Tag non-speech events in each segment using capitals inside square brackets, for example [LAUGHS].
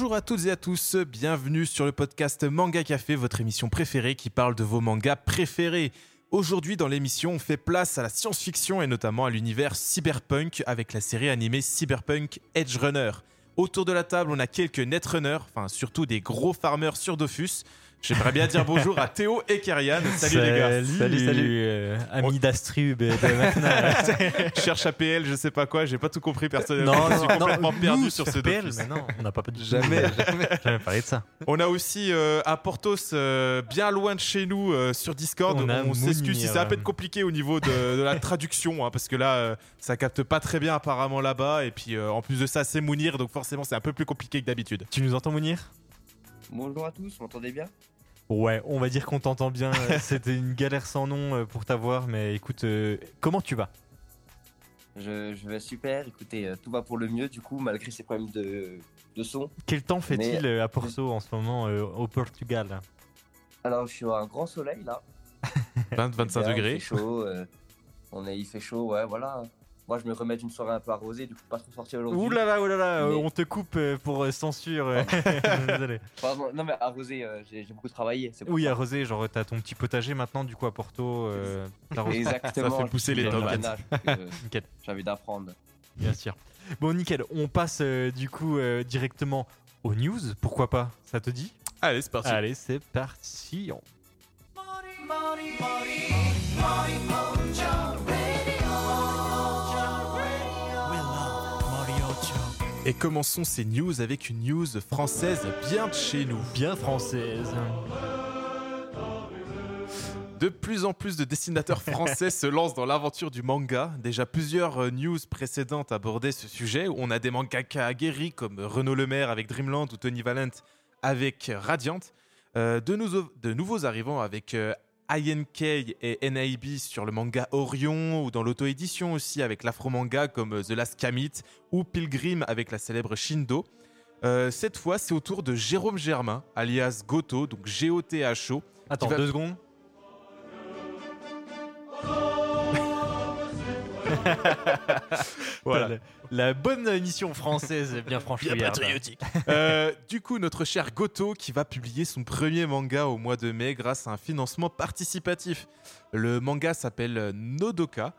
Bonjour à toutes et à tous, bienvenue sur le podcast Manga Café, votre émission préférée qui parle de vos mangas préférés. Aujourd'hui dans l'émission, on fait place à la science-fiction et notamment à l'univers cyberpunk avec la série animée Cyberpunk Edge Runner. Autour de la table, on a quelques netrunners, enfin surtout des gros farmers sur Dofus. J'aimerais bien dire bonjour à Théo et Kerian. Salut, les gars. Salut, salut. Euh, ami d'Astrub et de [LAUGHS] Je cherche APL, je sais pas quoi, j'ai pas tout compris personnellement. Non, je suis complètement perdu sur ce PL, mais non, on n'a pas jamais, jamais, jamais parlé de ça. On a aussi euh, à Portos, euh, bien loin de chez nous, sur Discord. On, on s'excuse si c'est à peine compliqué au niveau de, la traduction, hein, parce que là, ça capte pas très bien apparemment là-bas. Et puis en plus de ça, c'est Mounir, donc forcément, c'est un peu plus compliqué que d'habitude. Tu nous entends, Mounir? Bonjour à tous, vous m'entendez bien? Ouais, on va dire qu'on t'entend bien. [LAUGHS] C'était une galère sans nom euh, pour t'avoir, mais écoute, euh, comment tu vas? Je, vais super, écoutez, euh, tout va pour le mieux du coup, malgré ces problèmes de, son. Quel temps fait-il à Porto en ce moment au Portugal? Alors, je suis à un grand soleil là. [LAUGHS] 20-25 degrés. Il fait chaud, on est, il fait chaud, ouais, voilà. Moi, je me remets d'une soirée un peu arrosée, du coup, pas trop sortir aujourd'hui. Ouh là là, ouh là là, on te coupe euh, pour euh, censure. [LAUGHS] Désolé. non, mais arrosé, euh, j'ai beaucoup travailvé. Oui, arrosé, genre t'as ton petit potager maintenant, du coup, à Porto. Exactement. Ça fait pousser les tomates. [LAUGHS] J'ai envie d'apprendre. Bien sûr. Bon, nickel. On passe du coup directement aux news. Pourquoi pas Ça te dit? Allez, c'est parti. Allez, c'est parti. Et commençons ces news avec une news française bien de chez nous. Bien française. De plus en plus de dessinateurs français [LAUGHS] se lancent dans l'aventure du manga. Déjà plusieurs euh, news précédentes abordaient ce sujet. Où on a des mangaka aguerris comme Renaud Lemaire avec Dreamland ou Tony Valent avec Radiant. Euh, de, de, nouveaux arrivants avec euh, INK et NAB sur le manga Orion ou dans l'auto-édition aussi avec l'afro-manga comme euh, The Last Kamit ou Pilgrim avec la célèbre Shindo. Euh, cette fois, c'est au tour de Jérôme Germain, alias Goto, donc G-O-T-H-O. Attends, deux secondes. [LAUGHS] voilà. La, bonne émission française, bien franchement. patriotique. Euh, du coup, notre cher Goto qui va publier son premier manga au mois de mai grâce à un financement participatif. Le manga s'appelle Nodoka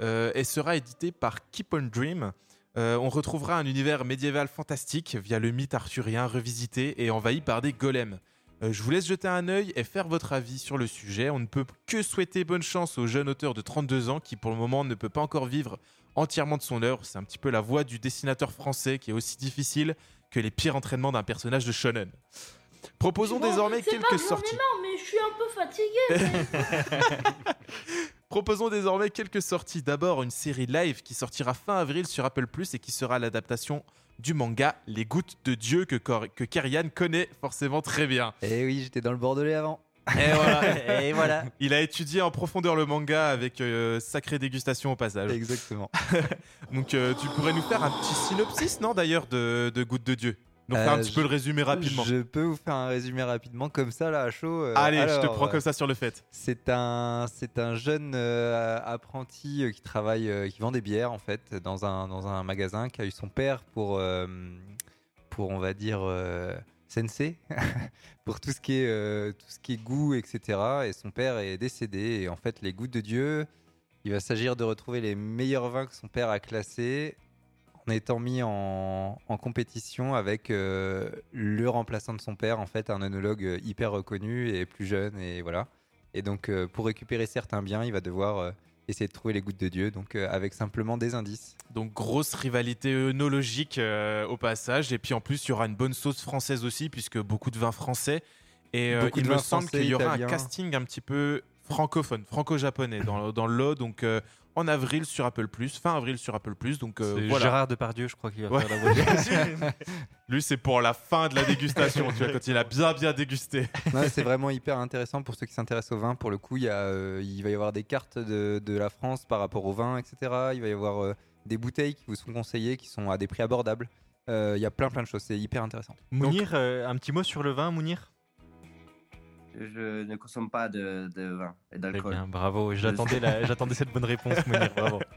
euh, et sera édité par Keep on Dream. Euh, on retrouvera un univers médiéval fantastique via le mythe arthurien revisité et envahi par des golems. Euh, je vous laisse jeter un œil et faire votre avis sur le sujet. On ne peut que souhaiter bonne chance au jeune auteur de 32 ans qui pour le moment ne peut pas encore vivre entièrement de son œuvre. C'est un petit peu la voix du dessinateur français qui est aussi difficile que les pires entraînements d'un personnage de shonen. Proposons désormais quelques sorties. Mais je suis un peu fatigué. [LAUGHS] Proposons désormais quelques sorties. D'abord, une série live qui sortira fin avril sur Apple Plus et qui sera l'adaptation du manga Les Gouttes de Dieu que, que Kerian connaît forcément très bien. Eh oui, j'étais dans le Bordelais avant. Et voilà. [LAUGHS] et voilà. Il a étudié en profondeur le manga avec euh, sacrée dégustation au passage. Exactement. [LAUGHS] Donc euh, tu pourrais nous faire un petit synopsis, non d'ailleurs, de, de Gouttes de Dieu? Donc, faire un euh, petit peu le résumé rapidement. Je peux vous faire un résumé rapidement, comme ça, là, à chaud. Allez, je te prends comme ça sur le fait. C'est un, c'est un jeune apprenti qui travaille, qui vend des bières, en fait, dans un, dans un magasin, qui a eu son père pour, pour on va dire, sensei [LAUGHS] pour tout ce qui est euh, tout ce qui est goût, etc. Et son père est décédé. Et en fait, les goûts de Dieu, il va s'agir de retrouver les meilleurs vins que son père a classés en étant mis en, compétition avec euh, le remplaçant de son père, en fait, un œnologue hyper reconnu et plus jeune. Et voilà. Et donc, euh, pour récupérer certains biens, il va devoir essayer de trouver les gouttes de Dieu, donc euh, avec simplement des indices. Donc grosse rivalité œnologique euh, au passage, et puis en plus il y aura une bonne sauce française aussi, puisque beaucoup de vins français, et euh, il me semble qu'il y aura un casting un petit peu francophone, franco-japonais dans, dans le lot, donc en avril sur Apple Plus, fin avril sur Apple Plus. Donc euh, voilà. Gérard Depardieu, je crois qu'il va faire la voix. [LAUGHS] Lui, c'est pour la fin de la dégustation, tu vois, quand il a bien bien dégusté. c'est vraiment hyper intéressant pour ceux qui s'intéressent au vin. Pour le coup, il, y a, euh, il va y avoir des cartes de, de, la France par rapport au vin, etc. Il va y avoir euh, des bouteilles qui vous sont conseillées, qui sont à des prix abordables. Il y a plein plein de choses, c'est hyper intéressant. Mounir, un petit mot sur le vin, Mounir? Je ne consomme pas de, vin et d'alcool. bravo. J'attendais, [LAUGHS] j'attendais cette bonne réponse, Mounir. Bravo. [LAUGHS]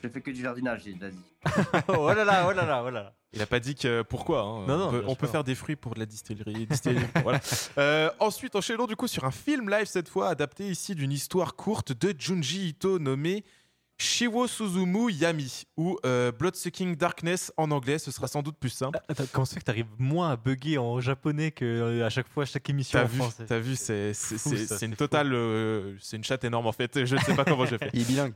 Je fais que du jardinage, j'ai déjà dit. [LAUGHS] oh là là, oh là là, oh là là. Il a pas dit que pourquoi. hein. Non, non, on peut, bien on peut sûr. faire des fruits pour de la distillerie. distillerie, voilà. Euh, ensuite, enchaînons du coup sur un film live cette fois, adapté ici d'une histoire courte de Junji Ito nommé Shiwo Suzumu Yami ou euh, Bloodsucking Darkness en anglais. Ce sera sans doute plus simple. Attends, comment ça fait que t'arrives moins à bugger en japonais que euh, à chaque fois, à chaque émission T'as en vu, t'as vu, c'est une totale, euh, c'est une chatte énorme en fait. Je ne sais pas comment j'ai fait. [LAUGHS] Il est bilingue.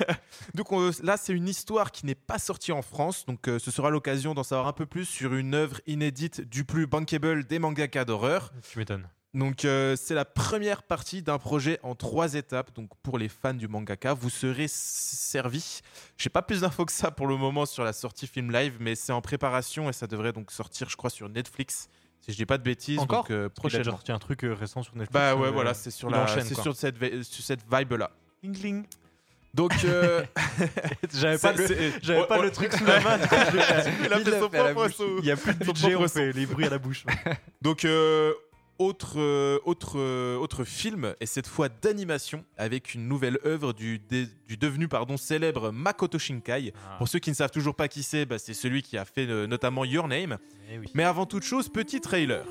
[LAUGHS] Donc on- là, c'est une histoire qui n'est pas sortie en France, donc euh, ce sera l'occasion d'en savoir un peu plus sur une œuvre inédite du plus bankable des mangakas d'horreur. Tu m'étonnes. Donc euh, c'est la première partie d'un projet en trois étapes. Donc pour les fans du mangaka, vous serez servis. J'ai pas plus d'infos que ça pour le moment sur la sortie film live, mais c'est en préparation et ça devrait donc sortir, je crois, sur Netflix. Si je dis pas de bêtises, Encore donc euh, Il a prochainement. sorti un truc euh, récent sur Netflix. Bah ouais, euh, voilà, c'est sur la, c'est sur cette, vi- sur cette vibe là. Cling, cling. Donc euh, [LAUGHS] J'avais pas, le, c'est- j'avais ouais, pas ouais. le truc sous la main. [LAUGHS] il a fait son propre. Il y a plus de budget, on fait les bruits à la bouche. Donc, euh, autre, euh, autre, euh, autre film, et cette fois d'animation, avec une nouvelle œuvre du, dé- du devenu pardon, célèbre Makoto Shinkai. Pour ceux qui ne savent toujours pas qui c'est, bah, c'est celui qui a fait euh, notamment Your Name. Eh oui. Mais avant toute chose, petit trailer.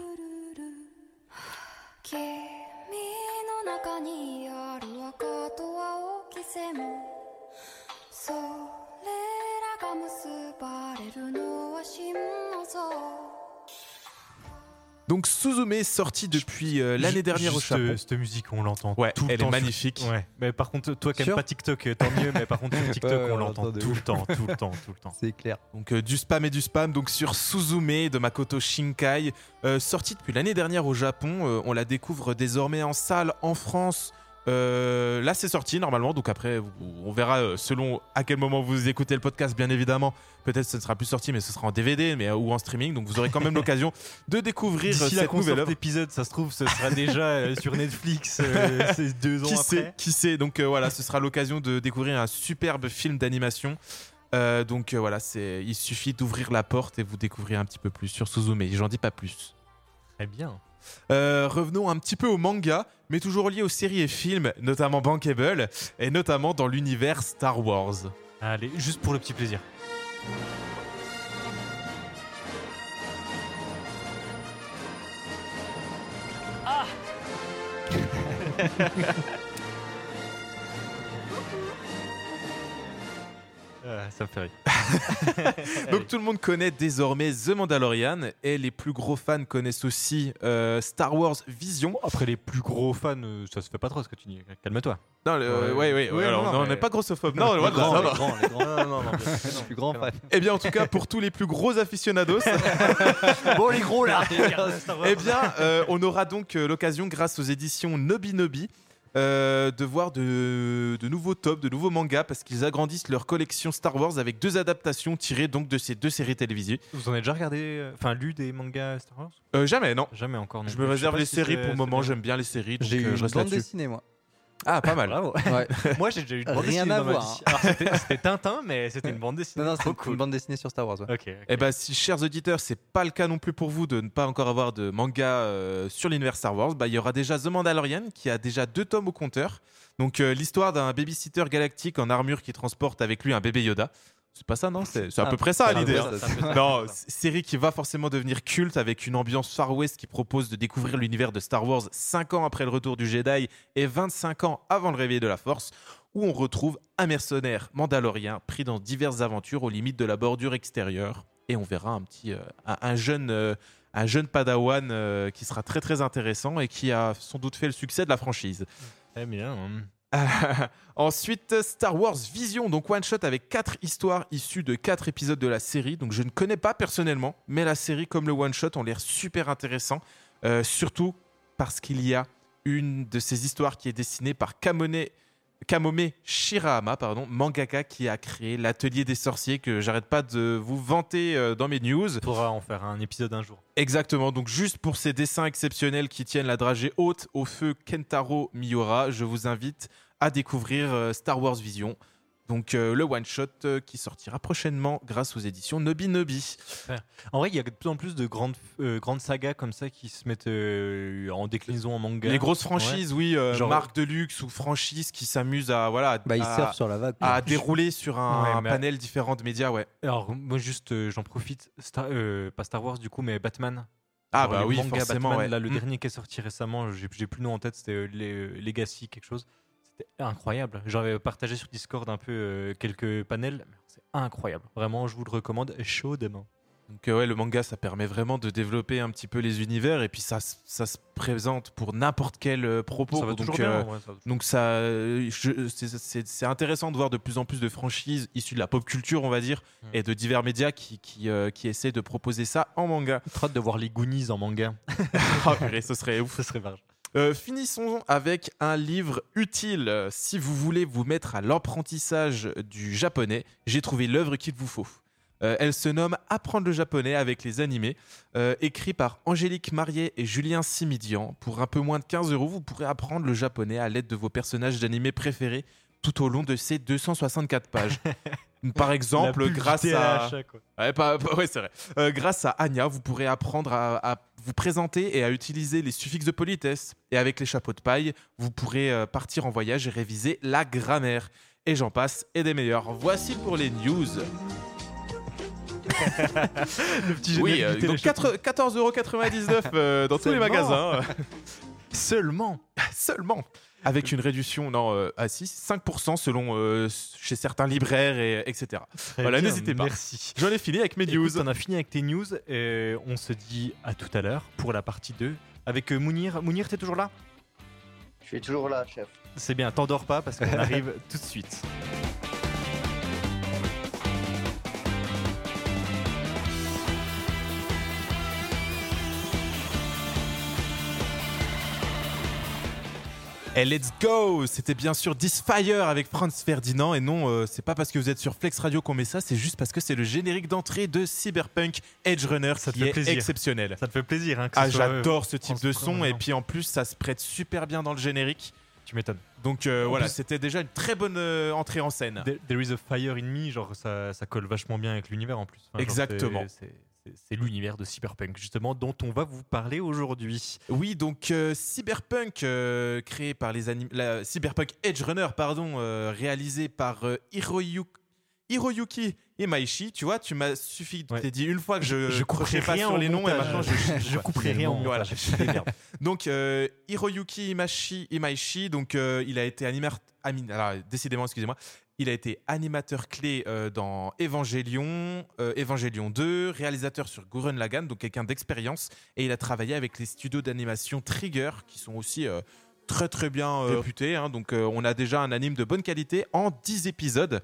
Donc, Suzume, sorti depuis euh, l'année dernière au Japon. euh, cette musique, on l'entend Ouais, tout le elle temps. est sur- magnifique. Ouais. Mais par contre, toi qui n'aimes pas TikTok, euh, tant mieux. Mais par contre, sur [LAUGHS] TikTok, Ouais, on on l'entend tout ouf. le temps, tout le temps, tout le temps. [LAUGHS] C'est clair. Donc euh, du spam et du spam, donc sur Suzume de Makoto Shinkai, euh, sorti depuis l'année dernière au Japon. Euh, on la découvre désormais en salle en France. Euh, là, c'est sorti normalement, donc après, on verra euh, selon à quel moment vous écoutez le podcast, bien évidemment. Peut-être ce ne sera plus sorti, mais ce sera en DVD mais, euh, ou en streaming, donc vous aurez quand même [LAUGHS] l'occasion de découvrir cette qu'on nouvelle œuvre. l'épisode, ça se trouve, ce sera déjà [LAUGHS] sur Netflix euh, [LAUGHS] c'est deux ans Qui après. sait, qui sait. Donc euh, voilà, ce sera l'occasion de découvrir un superbe film d'animation. Donc voilà, c'est, il suffit d'ouvrir la porte et vous découvrirez un petit peu plus sur Suzume. J'en dis pas plus. Très bien. Euh, revenons un petit peu au manga, mais toujours lié aux séries et films, notamment Bankable, et notamment dans l'univers Star Wars. Allez, juste pour le petit plaisir. Ah, [LAUGHS] ça me fait rire. [LAUGHS] Donc tout le monde connaît désormais The Mandalorian, et les plus gros fans connaissent aussi euh, Star Wars Vision. Après les plus gros fans, euh, ça se fait pas trop ce que tu dis. Calme-toi. Non, le- euh, ouais, ouais, ouais, Ouais, alors, non, on n'est pas grossophobe. Non, les grands, les grands, les grands. Non, non, non. Les plus grands [LAUGHS] fans. Eh bien, en tout cas, pour tous les plus gros aficionados, [LAUGHS] bon, les gros là. Eh bien, euh, on aura donc l'occasion, grâce aux éditions Nobi Nobi, euh, de voir de, de nouveaux tops, de nouveaux mangas, parce qu'ils agrandissent leur collection Star Wars avec deux adaptations tirées donc de ces deux séries télévisées. Vous en avez déjà regardé, euh, enfin lu des mangas Star Wars? Euh, jamais, non. Jamais encore. non Je me réserve les si séries pour le moment, j'aime bien les séries, J'ai eu une je reste bande dessinée, moi. Ah, pas mal. Bravo. Ouais. [LAUGHS] Moi, j'ai déjà eu une bande Rien dessinée à dans ma voir, vie. Alors, C'était c'était Tintin, mais c'était une bande dessinée. Non, non, c'est Trop une cool. bande dessinée sur Star Wars. ouais. Ok. ok. Eh ben, si chers auditeurs, c'est pas le cas non plus pour vous de ne pas encore avoir de manga euh, sur l'univers Star Wars, bah il y aura déjà The Mandalorian qui a déjà deux tomes au compteur. Donc euh, l'histoire d'un babysitter galactique en armure qui transporte avec lui un bébé Yoda. C'est pas ça, non C'est à Ah, peu près ça l'idée. hein. Non, série qui va forcément devenir culte avec une ambiance Far West qui propose de découvrir l'univers de Star Wars 5 ans après le retour du Jedi et 25 ans avant le réveil de la Force, où on retrouve un mercenaire mandalorien pris dans diverses aventures aux limites de la bordure extérieure. Et on verra un petit, euh, un, un jeune, euh, un jeune Padawan euh, qui sera très très intéressant et qui a sans doute fait le succès de la franchise. Très bien. hein. [LAUGHS] Ensuite, Star Wars Vision, donc one shot avec quatre histoires issues de quatre épisodes de la série. Donc je ne connais pas personnellement, mais la série comme le one shot ont l'air super intéressants, Euh, surtout parce qu'il y a une de ces histoires qui est dessinée par Kamone, Kamome Shirahama, pardon, mangaka qui a créé l'atelier des sorciers que j'arrête pas de vous vanter euh, dans mes news. Faudra en faire un épisode un jour. Exactement, donc juste pour ces dessins exceptionnels qui tiennent la dragée haute au feu Kentaro Miura, je vous invite à découvrir euh, Star Wars Vision. Donc euh, le one shot euh, qui sortira prochainement grâce aux éditions Nobi Nobi. En vrai, il y a de plus en plus de grandes, euh, grandes sagas comme ça qui se mettent euh, en déclinaison en manga. Les grosses franchises, oui, euh, Genre- marques de luxe ou franchises qui s'amusent à voilà Bah, ils à- sur la vague. à dérouler sur un, Ouais, un mais- panel différent de médias, ouais. Alors, moi, juste, euh, j'en profite. Star- euh, pas Star Wars, du coup, mais Batman. Ah Genre, bah oui, forcément. Batman, ouais. là, le Mm. dernier qui est sorti récemment, j'ai plus le nom en tête, c'était euh, les- Legacy, quelque chose. C'était incroyable. J'avais partagé sur Discord un peu euh, quelques panels. C'est incroyable. Vraiment, je vous le recommande chaudement. Donc euh, ouais, le manga, ça permet vraiment de développer un petit peu les univers et puis ça, ça se présente pour n'importe quel euh, propos. ça va donc, toujours euh, bien. ouais, ça va- donc ça, euh, c'est- intéressant de voir de plus en plus de franchises issues de la pop culture, on va dire, Mm. et de divers médias qui, qui, euh, qui essaient de proposer ça en manga. Trop hâte de voir les Goonies en manga. Ah, [LAUGHS] purée, ce serait ouf. [LAUGHS] Ce serait barge. Euh, finissons avec un livre utile. Si vous voulez vous mettre à l'apprentissage du japonais, j'ai trouvé l'œuvre qu'il vous faut. Euh, elle se nomme Apprendre le japonais avec les animés, euh, écrit par Angélique Mariet et Julien Simidian. Pour un peu moins de 15 euros, vous pourrez apprendre le japonais à l'aide de vos personnages d'animés préférés tout au long de ces 264 pages. [LAUGHS] Par exemple, grâce à... Quoi. Ouais, pas- [LAUGHS] ouais, vrai. Euh, grâce à Anya, vous pourrez apprendre à, à vous présenter et à utiliser les suffixes de politesse. Et avec les chapeaux de paille, vous pourrez euh, partir en voyage et réviser la grammaire. Et j'en passe, et des meilleurs. Voici pour les news. [LAUGHS] Le petit Oui, euh, donc téléchat. 4 14,99€ euh, dans tous les magasins. Seulement. Seulement. Avec une réduction, non, euh, à 6, 5% selon euh, chez certains libraires, et, etc. Très Voilà, n'hésitez pas. Merci. J'en ai fini avec mes Écoute, news. on a fini avec tes news et on se dit à tout à l'heure pour la partie 2 avec euh, Mounir. Mounir, t'es toujours là? Je suis toujours là, chef. C'est bien, t'endors pas parce qu'on [LAUGHS] arrive tout de suite. Et let's go C'était bien sûr This Fire avec Franz Ferdinand. Et non, euh, c'est pas parce que vous êtes sur Flex Radio qu'on met ça, c'est juste parce que c'est le générique d'entrée de Cyberpunk Edge Runner Ça te qui fait est plaisir. exceptionnel. Ça te fait plaisir, hein, que Ah, euh, j'adore ce type de son. Et puis en plus, ça se prête super bien dans le générique. Tu m'étonnes. Donc euh, voilà, c'était déjà une très bonne euh, entrée en scène. There there is a fire in me, genre ça, ça colle vachement bien avec l'univers en plus. Enfin, genre, Exactement. C'est l'univers de Cyberpunk, justement, dont on va vous parler aujourd'hui. Oui, donc euh, Cyberpunk, euh, créé par les anim... la- Cyberpunk Edge Runner, pardon, euh, réalisé par euh, Hiroyu- Hiroyuki Imaishi. Tu vois, tu m'as suffi, Ouais. t'es dit une fois que je, Je couperai pas sur les noms et maintenant je, [LAUGHS] Je couperai rien Voilà. Je. [LAUGHS] Donc Hiroyuki Imaishi, Imaishi donc il a été animateur, alors décidément excusez-moi, il a été animateur clé euh, dans Evangelion, euh, Evangelion 2, réalisateur sur Gurren Lagann, donc quelqu'un d'expérience, et il a travaillé avec les studios d'animation Trigger, qui sont aussi euh, très très bien euh, réputés. hein. donc on a déjà un anime de bonne qualité en 10 épisodes.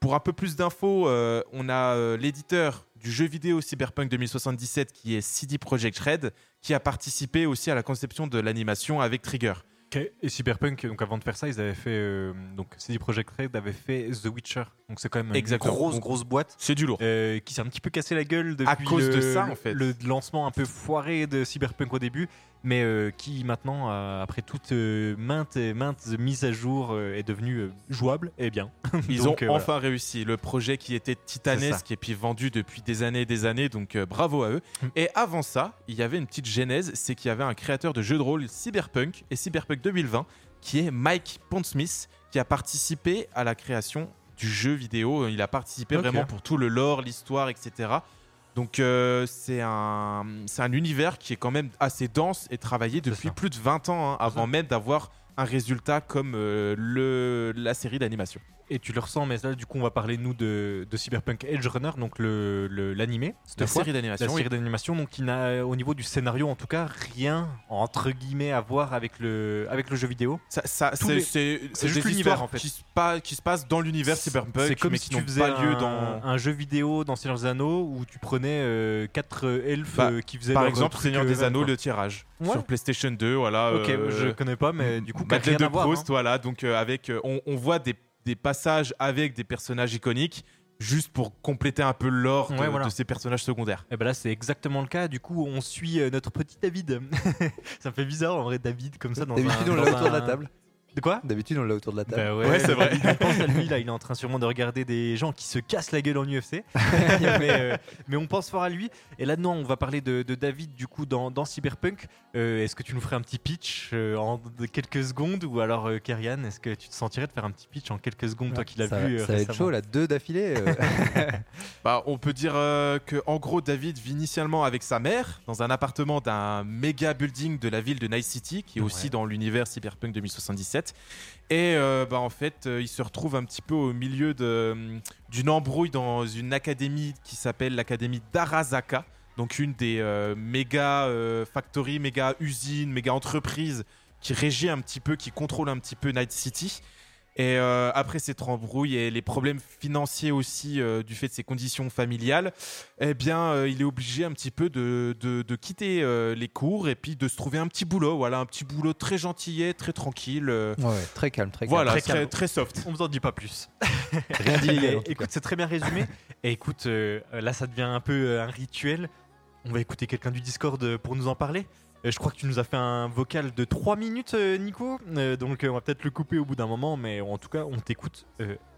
Pour un peu plus d'infos, on a l'éditeur du jeu vidéo Cyberpunk 2077 qui est CD Projekt Red, qui a participé aussi à la conception de l'animation avec Trigger. Et Cyberpunk, donc avant de faire ça, ils avaient fait. euh, donc CD Projekt Red avait fait The Witcher. Donc c'est quand même une Exactement. grosse, Donc, grosse boîte. C'est du lourd. euh, qui s'est un petit peu cassé la gueule depuis À cause le, de ça, en fait. le lancement un peu foiré de Cyberpunk au début, mais euh, qui maintenant, après toutes euh, maintes et maintes mises à jour, est devenu jouable et bien. [LAUGHS] Ils Donc, ont voilà. enfin réussi le projet qui était titanesque et puis vendu depuis des années et des années, donc bravo à eux. Mm. Et avant ça, il y avait une petite genèse, c'est qu'il y avait un créateur de jeux de rôle Cyberpunk et Cyberpunk 2020 qui est Mike Pondsmith qui a participé à la création du jeu vidéo. Il a participé vraiment pour tout le lore, l'histoire, etc. Donc euh, c'est un, c'est un univers qui est quand même assez dense et travaillé depuis plus de 20 ans, hein, avant même d'avoir un résultat comme euh, le, la série d'animation. Et tu le ressens, mais là, du coup, on va parler, nous, de, de Cyberpunk Edge Runner, donc le- le- l'animé. cette La série La d'animation, oui. série d'animation, donc qui n'a, au niveau du scénario en tout cas, rien, entre guillemets, à voir avec le, avec le jeu vidéo. Ça, c'est juste l'univers, en fait. Qui se, qui se passe dans l'univers cyberpunk, C'est comme mais si tu faisais pas lieu un, dans. un jeu vidéo dans Seigneur des Anneaux où tu prenais euh, quatre euh, elfes Bah, euh, qui faisaient Par exemple, Seigneur euh, des Anneaux, le tirage Ouais. sur PlayStation 2, voilà. Ok, euh, je connais pas, mais du coup, Madeleine de Proust, hein. voilà. Donc euh, avec, euh, on, on voit des, des passages avec des personnages iconiques, juste pour compléter un peu l'or de, Ouais, voilà. de ces personnages secondaires. Et ben là, c'est exactement le cas. Du coup, on suit euh, notre petit David. [LAUGHS] ça me fait bizarre en vrai, David, comme ça. Dans D'habitude, un, on dans l'a autour de la table. De quoi D'habitude, on l'a autour de la table. Bah ouais, Ouais, c'est vrai. On pense à lui, là, il est en train sûrement de regarder des gens qui se cassent la gueule en UFC. [LAUGHS] mais, euh, mais on pense fort à lui. Et là, non, on va parler de, de David, du coup, dans, dans Cyberpunk. Euh, est-ce que tu nous ferais un petit pitch euh, en quelques secondes Ou alors, euh, Kerian, est-ce que tu te sentirais de faire un petit pitch en quelques secondes, toi qui l'as vu ça va être chaud, là, deux d'affilée. euh. [LAUGHS] Bah, on peut dire euh, que en gros David vit initialement avec sa mère dans un appartement d'un méga building de la ville de Night City qui est aussi dans l'univers Cyberpunk 2077 et euh, bah, en fait euh, il se retrouve un petit peu au milieu hum, d'une embrouille dans une académie qui s'appelle l'académie d'Arasaka donc une des euh, méga euh, factories, méga usines, méga entreprises qui régit un petit peu, qui contrôle un petit peu Night City. Et euh, après cette embrouille et les problèmes financiers aussi euh, du fait de ses conditions familiales, eh bien, euh, il est obligé un petit peu de, de- de quitter euh, les cours et puis de se trouver un petit boulot. Voilà, un petit boulot très gentillet, très tranquille. euh, Ouais, ouais, très calme, très calme. voilà, très très, calme. très soft. On vous en dit pas plus. [LAUGHS] Rien d'illégal, tout Écoute, c'est très bien résumé. Et écoute, euh, là, ça devient un peu un rituel. On va écouter quelqu'un du Discord pour nous en parler. Euh, je crois que tu nous as fait un vocal de 3 minutes, euh, Nico. Euh, donc, on va peut-être le couper au bout d'un moment. Mais en tout cas, on t'écoute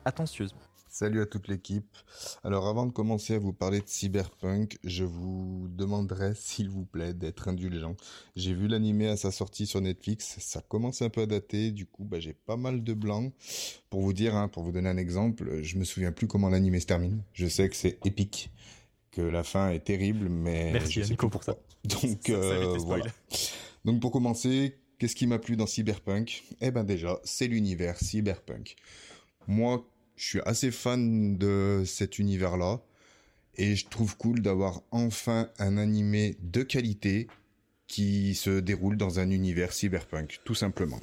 attentieusement. Salut à toute l'équipe. Alors avant de commencer à vous parler de Cyberpunk, je vous demanderai s'il vous plaît d'être indulgent. J'ai vu l'animé à sa sortie sur Netflix, ça commence un peu à dater, du coup bah, j'ai pas mal de blancs. Pour vous dire, hein, pour vous donner un exemple, je me souviens plus comment l'animé se termine. Je sais que c'est épique, que la fin est terrible, mais Merci je sais Nico pour ça. [LAUGHS] Donc Ça- ça euh, voilà. Donc pour commencer, qu'est-ce qui m'a plu dans Cyberpunk? Eh ben déjà, c'est l'univers Cyberpunk. Moi, je suis assez fan de cet univers-là et je trouve cool d'avoir enfin un animé de qualité qui se déroule dans un univers cyberpunk, tout simplement.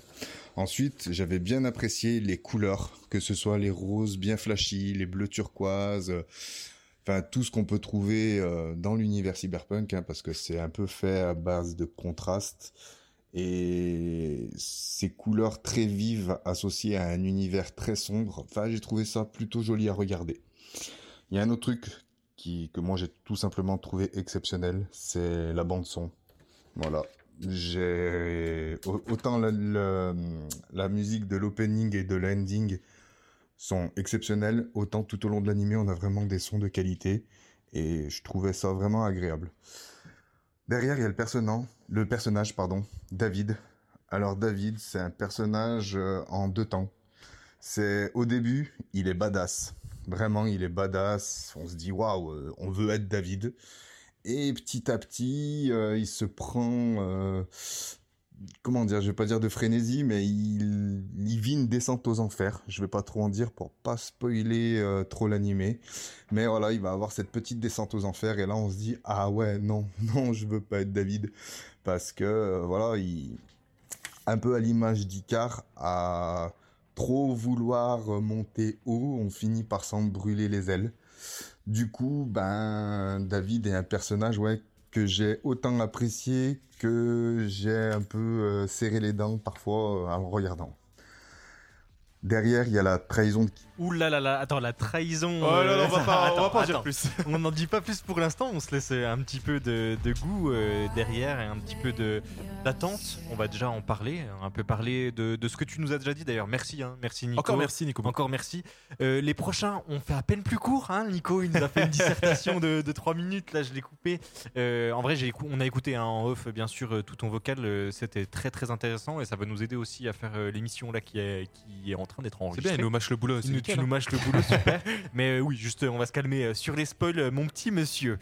Ensuite, j'avais bien apprécié les couleurs, que ce soit les roses bien flashy, les bleus turquoises, euh, enfin tout ce qu'on peut trouver euh, dans l'univers cyberpunk, hein, parce que c'est un peu fait à base de contraste et ces couleurs très vives associées à un univers très sombre. Enfin, j'ai trouvé ça plutôt joli à regarder. Il y a un autre truc qui, que moi j'ai tout simplement trouvé exceptionnel, c'est la bande son. Voilà. J'ai au- autant la musique de l'opening et de l'ending sont exceptionnelles, autant tout au long de l'animé on a vraiment des sons de qualité et je trouvais ça vraiment agréable. Derrière il y a le personnage, le personnage pardon, David. Alors David c'est un personnage euh, en deux temps. C'est au début il est badass, vraiment il est badass. On se dit waouh, euh, on veut être David. Et petit à petit, euh, il se prend, comment dire, je vais pas dire de frénésie, mais il, il vit une descente aux enfers. Je vais pas trop en dire pour pas spoiler euh, trop l'animé, mais voilà, il va avoir cette petite descente aux enfers et là on se dit ah ouais non [LAUGHS] non je veux pas être David parce que euh, voilà il un peu à l'image d'Icar à trop vouloir monter haut, on finit par s'en brûler les ailes. Du coup, ben, David est un personnage, ouais, j'ai autant apprécié que j'ai un peu euh, serré les dents parfois euh, en regardant. Derrière, il y a la trahison de Ouh là là là, attends, la trahison. Oh là là, euh, [LAUGHS] on va pas, on attends, va pas en dire plus. [LAUGHS] On n'en dit pas plus pour l'instant, on se laisse un petit peu de, de goût euh, derrière et un petit peu d'attente. On va déjà en parler, un peu parler de, de ce que tu nous as déjà dit d'ailleurs. Merci, hein, merci Nico. Encore merci Nico. Encore merci. Euh, les prochains, on fait à peine plus court. Hein, Nico, il nous a fait une dissertation de, de 3 minutes. Là, je l'ai coupé. Euh, en vrai, on a écouté hein, en off, bien sûr, euh, tout ton vocal. euh, C'était très très intéressant et ça va nous aider aussi à faire euh, l'émission là qui est, qui est en train d'être C'est enregistrée. bien, il nous mâche le boulot. Tu c'est nous, nickel, tu nous mâches le boulot, super. [LAUGHS] Mais euh, oui, juste, on va se calmer euh, sur les spoils, euh, mon petit monsieur.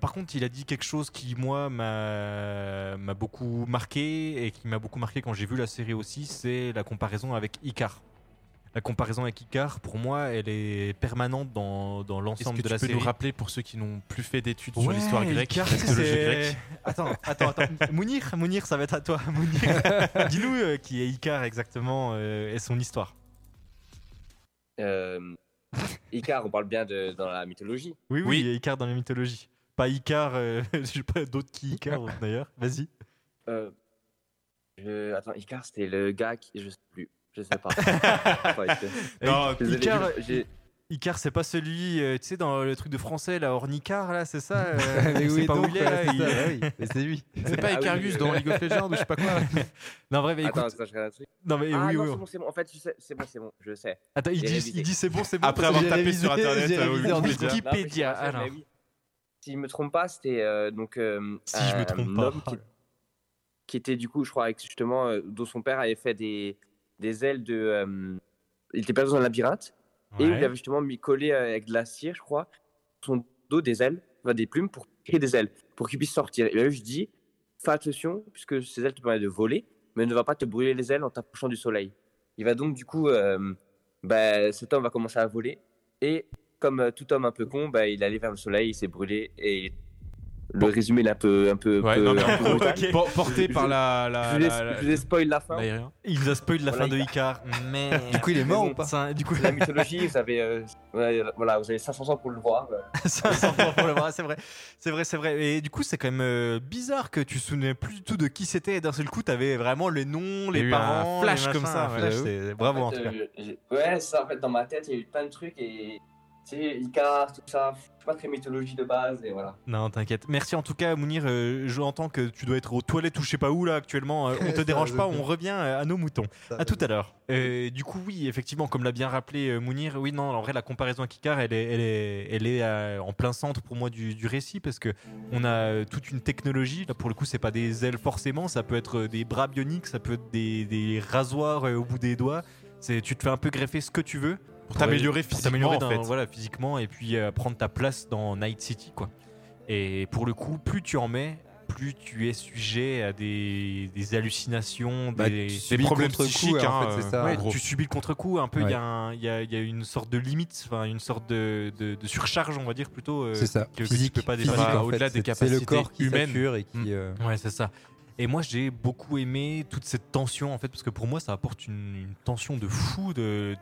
Par contre, il a dit quelque chose qui, moi, m'a beaucoup marqué et qui m'a beaucoup marqué quand j'ai vu la série aussi, c'est la comparaison avec Icar. La comparaison avec Icar, pour moi, elle est permanente dans, dans Est-ce l'ensemble que de tu la peux série. nous rappeler pour ceux qui n'ont plus fait d'études sur l'histoire grecque, Icar, grecque [LAUGHS] Attends, attends, attends. Mounir, Mounir, ça va être à toi. [LAUGHS] Mounir, [LAUGHS] dis-nous euh, qui est Icar exactement euh, et son histoire. Euh, Icar, on parle bien de, dans la mythologie. Oui, oui, Oui. il y a Icar dans la mythologie. Pas Icar, euh, je sais pas d'autres qui Icar d'ailleurs. Vas-y. Euh, je... Attends, Icar, c'était le gars qui. Je sais plus. Je sais pas. [LAUGHS] Non, Icar- c'est pas celui, euh, tu sais, dans le truc de français, là, Ornicar, là, c'est ça euh, [LAUGHS] Mais on oui, pas où donc, il est, là, c'est il- ça, oui, mais c'est lui. [LAUGHS] C'est pas Ah oui, dans League of Legends ou je sais pas quoi. Non, mais écoute. Attends, attends, je regarde un truc. Non, mais Ah oui, non, oui. c'est bon, c'est bon. En fait, c'est bon, c'est bon, je sais. Attends, il dit, révisé. il dit c'est bon, c'est bon. Après avoir tapé sur internet, Wikipédia. Alors. Si je me trompe pas, c'était euh, donc euh, Si je me un trompe pas. homme qui, qui était du coup, je crois, avec justement, euh, dont son père avait fait des, des ailes de. euh, il était perdu dans un labyrinthe et il avait justement mis collé euh, avec de la cire, je crois, son dos des ailes, enfin, des plumes pour créer des ailes, pour qu'il puisse sortir. Et là, je dis, fais attention, puisque ces ailes te permettent de voler, mais ne va pas te brûler les ailes en t'approchant du soleil. Il va donc du coup, euh, bah, cet homme va commencer à voler et comme tout homme un peu con, bah, il allait vers le soleil, il s'est brûlé et le résumé il est un peu, un peu, Ouais, peu- non, mais un peu [LAUGHS] brutal. Ok. por- porté Je- par la. la, Je vous ai- la- la- je vous spoil la fin. l'aérien. Il nous a spoil la Voilà, fin de Icar. Mais. [LAUGHS] Du coup, il est mort ou pas Ça, du coup, La [LAUGHS] mythologie, vous avez, euh, ouais, voilà, vous avez 500 ans pour le voir. euh. 500 points pour le bras, c'est vrai. C'est vrai, c'est vrai. Et du coup, c'est quand même euh, bizarre que tu te souvenais plus du tout de qui c'était et d'un seul coup, t'avais vraiment les noms, les eu un parents. flash les comme machins, ça, un ouais. flash, Bravo en fait, tout cas. euh, ouais, c'est ça, en fait, dans ma tête, il y a eu plein de trucs et. Tu sais, Icar, tout ça, je suis pas très mythologie de base et voilà. Non, t'inquiète. Merci en tout cas, Mounir. Euh, je entends que tu dois être aux toilettes ou je sais pas où là actuellement. Euh, on [LAUGHS] te dérange pas, on revient à nos moutons. Ça À tout bien. à l'heure. Euh, du coup, oui, effectivement, comme l'a bien rappelé euh, Mounir, oui, non, en vrai, la comparaison avec Icar, elle est, elle est, elle est euh, en plein centre pour moi du, du récit parce que on a toute une technologie. Là, pour le coup, c'est pas des ailes forcément, ça peut être des bras bioniques, ça peut être des, des rasoirs euh, au bout des doigts. C'est, tu te fais un peu greffer ce que tu veux Pour t'améliorer physiquement, en fait. voilà, physiquement et puis euh, prendre ta place dans Night City, quoi. Et pour le coup, plus tu en mets, plus tu es sujet à des, des hallucinations, Bah, des, problèmes contre-coup, psychiques, en hein, fait, euh, ça. Ouais, tu subis le contre-coup un peu. Il Ouais. y, a un- il y y a une sorte de limite, enfin une sorte de, de- de surcharge, on va dire plutôt. euh, C'est ça. que- que tu Physique, peux pas physique, dépasser. en fait. au-delà des capacités le corps qui humaines. et qui. Mm. euh, Ouais, c'est ça. Et moi, j'ai beaucoup aimé toute cette tension, en fait, parce que pour moi, ça apporte une, une tension de fou, de, de- de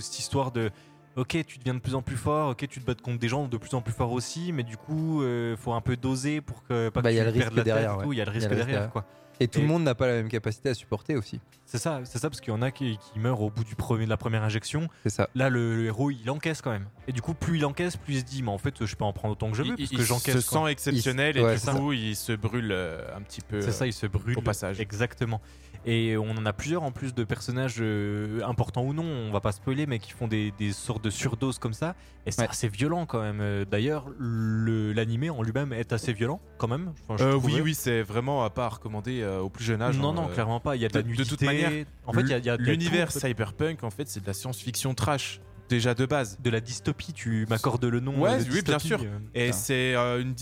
cette histoire de. Ok, tu deviens de plus en plus fort, ok, tu te bats contre des gens de plus en plus forts aussi, mais du coup, euh, faut un peu doser pour que pas Bah, que il y a tu le perdes risque la tête derrière, et tout. ouais. Il y a le Il y a risque le risque derrière, derrière. quoi. Et tout Et- le monde n'a pas la même capacité à supporter aussi. C'est ça, c'est ça, parce qu'il y en a qui, qui meurent au bout du premier, de la première injection. C'est ça. Là, le, le héros, il encaisse quand même. Et du coup, plus il encaisse, plus il se dit, mais en fait, je peux en prendre autant que je veux, Il, parce il que se j'encaisse. quoi. sent exceptionnel et Ouais, du coup, il se brûle euh, un petit peu. C'est ça, il se brûle. au passage. Exactement. Et on en a plusieurs en plus de personnages euh, importants ou non, on va pas spoiler, mais qui font des, des sortes de surdoses comme ça. Et c'est Ouais. assez violent quand même. Euh, D'ailleurs, le- l'animé en lui-même est assez violent quand même. Enfin, Euh, oui, oui, c'est vraiment à pas recommander au plus jeune âge. Non, hein, non, clairement pas. Il y a de, la de- de nudité. toute manière, en fait, il y a, L'univers cyberpunk, en fait, c'est de la science-fiction trash, déjà de base. de la dystopie. Tu m'accordes le nom. Ouais, oui, bien sûr. Et c'est euh, une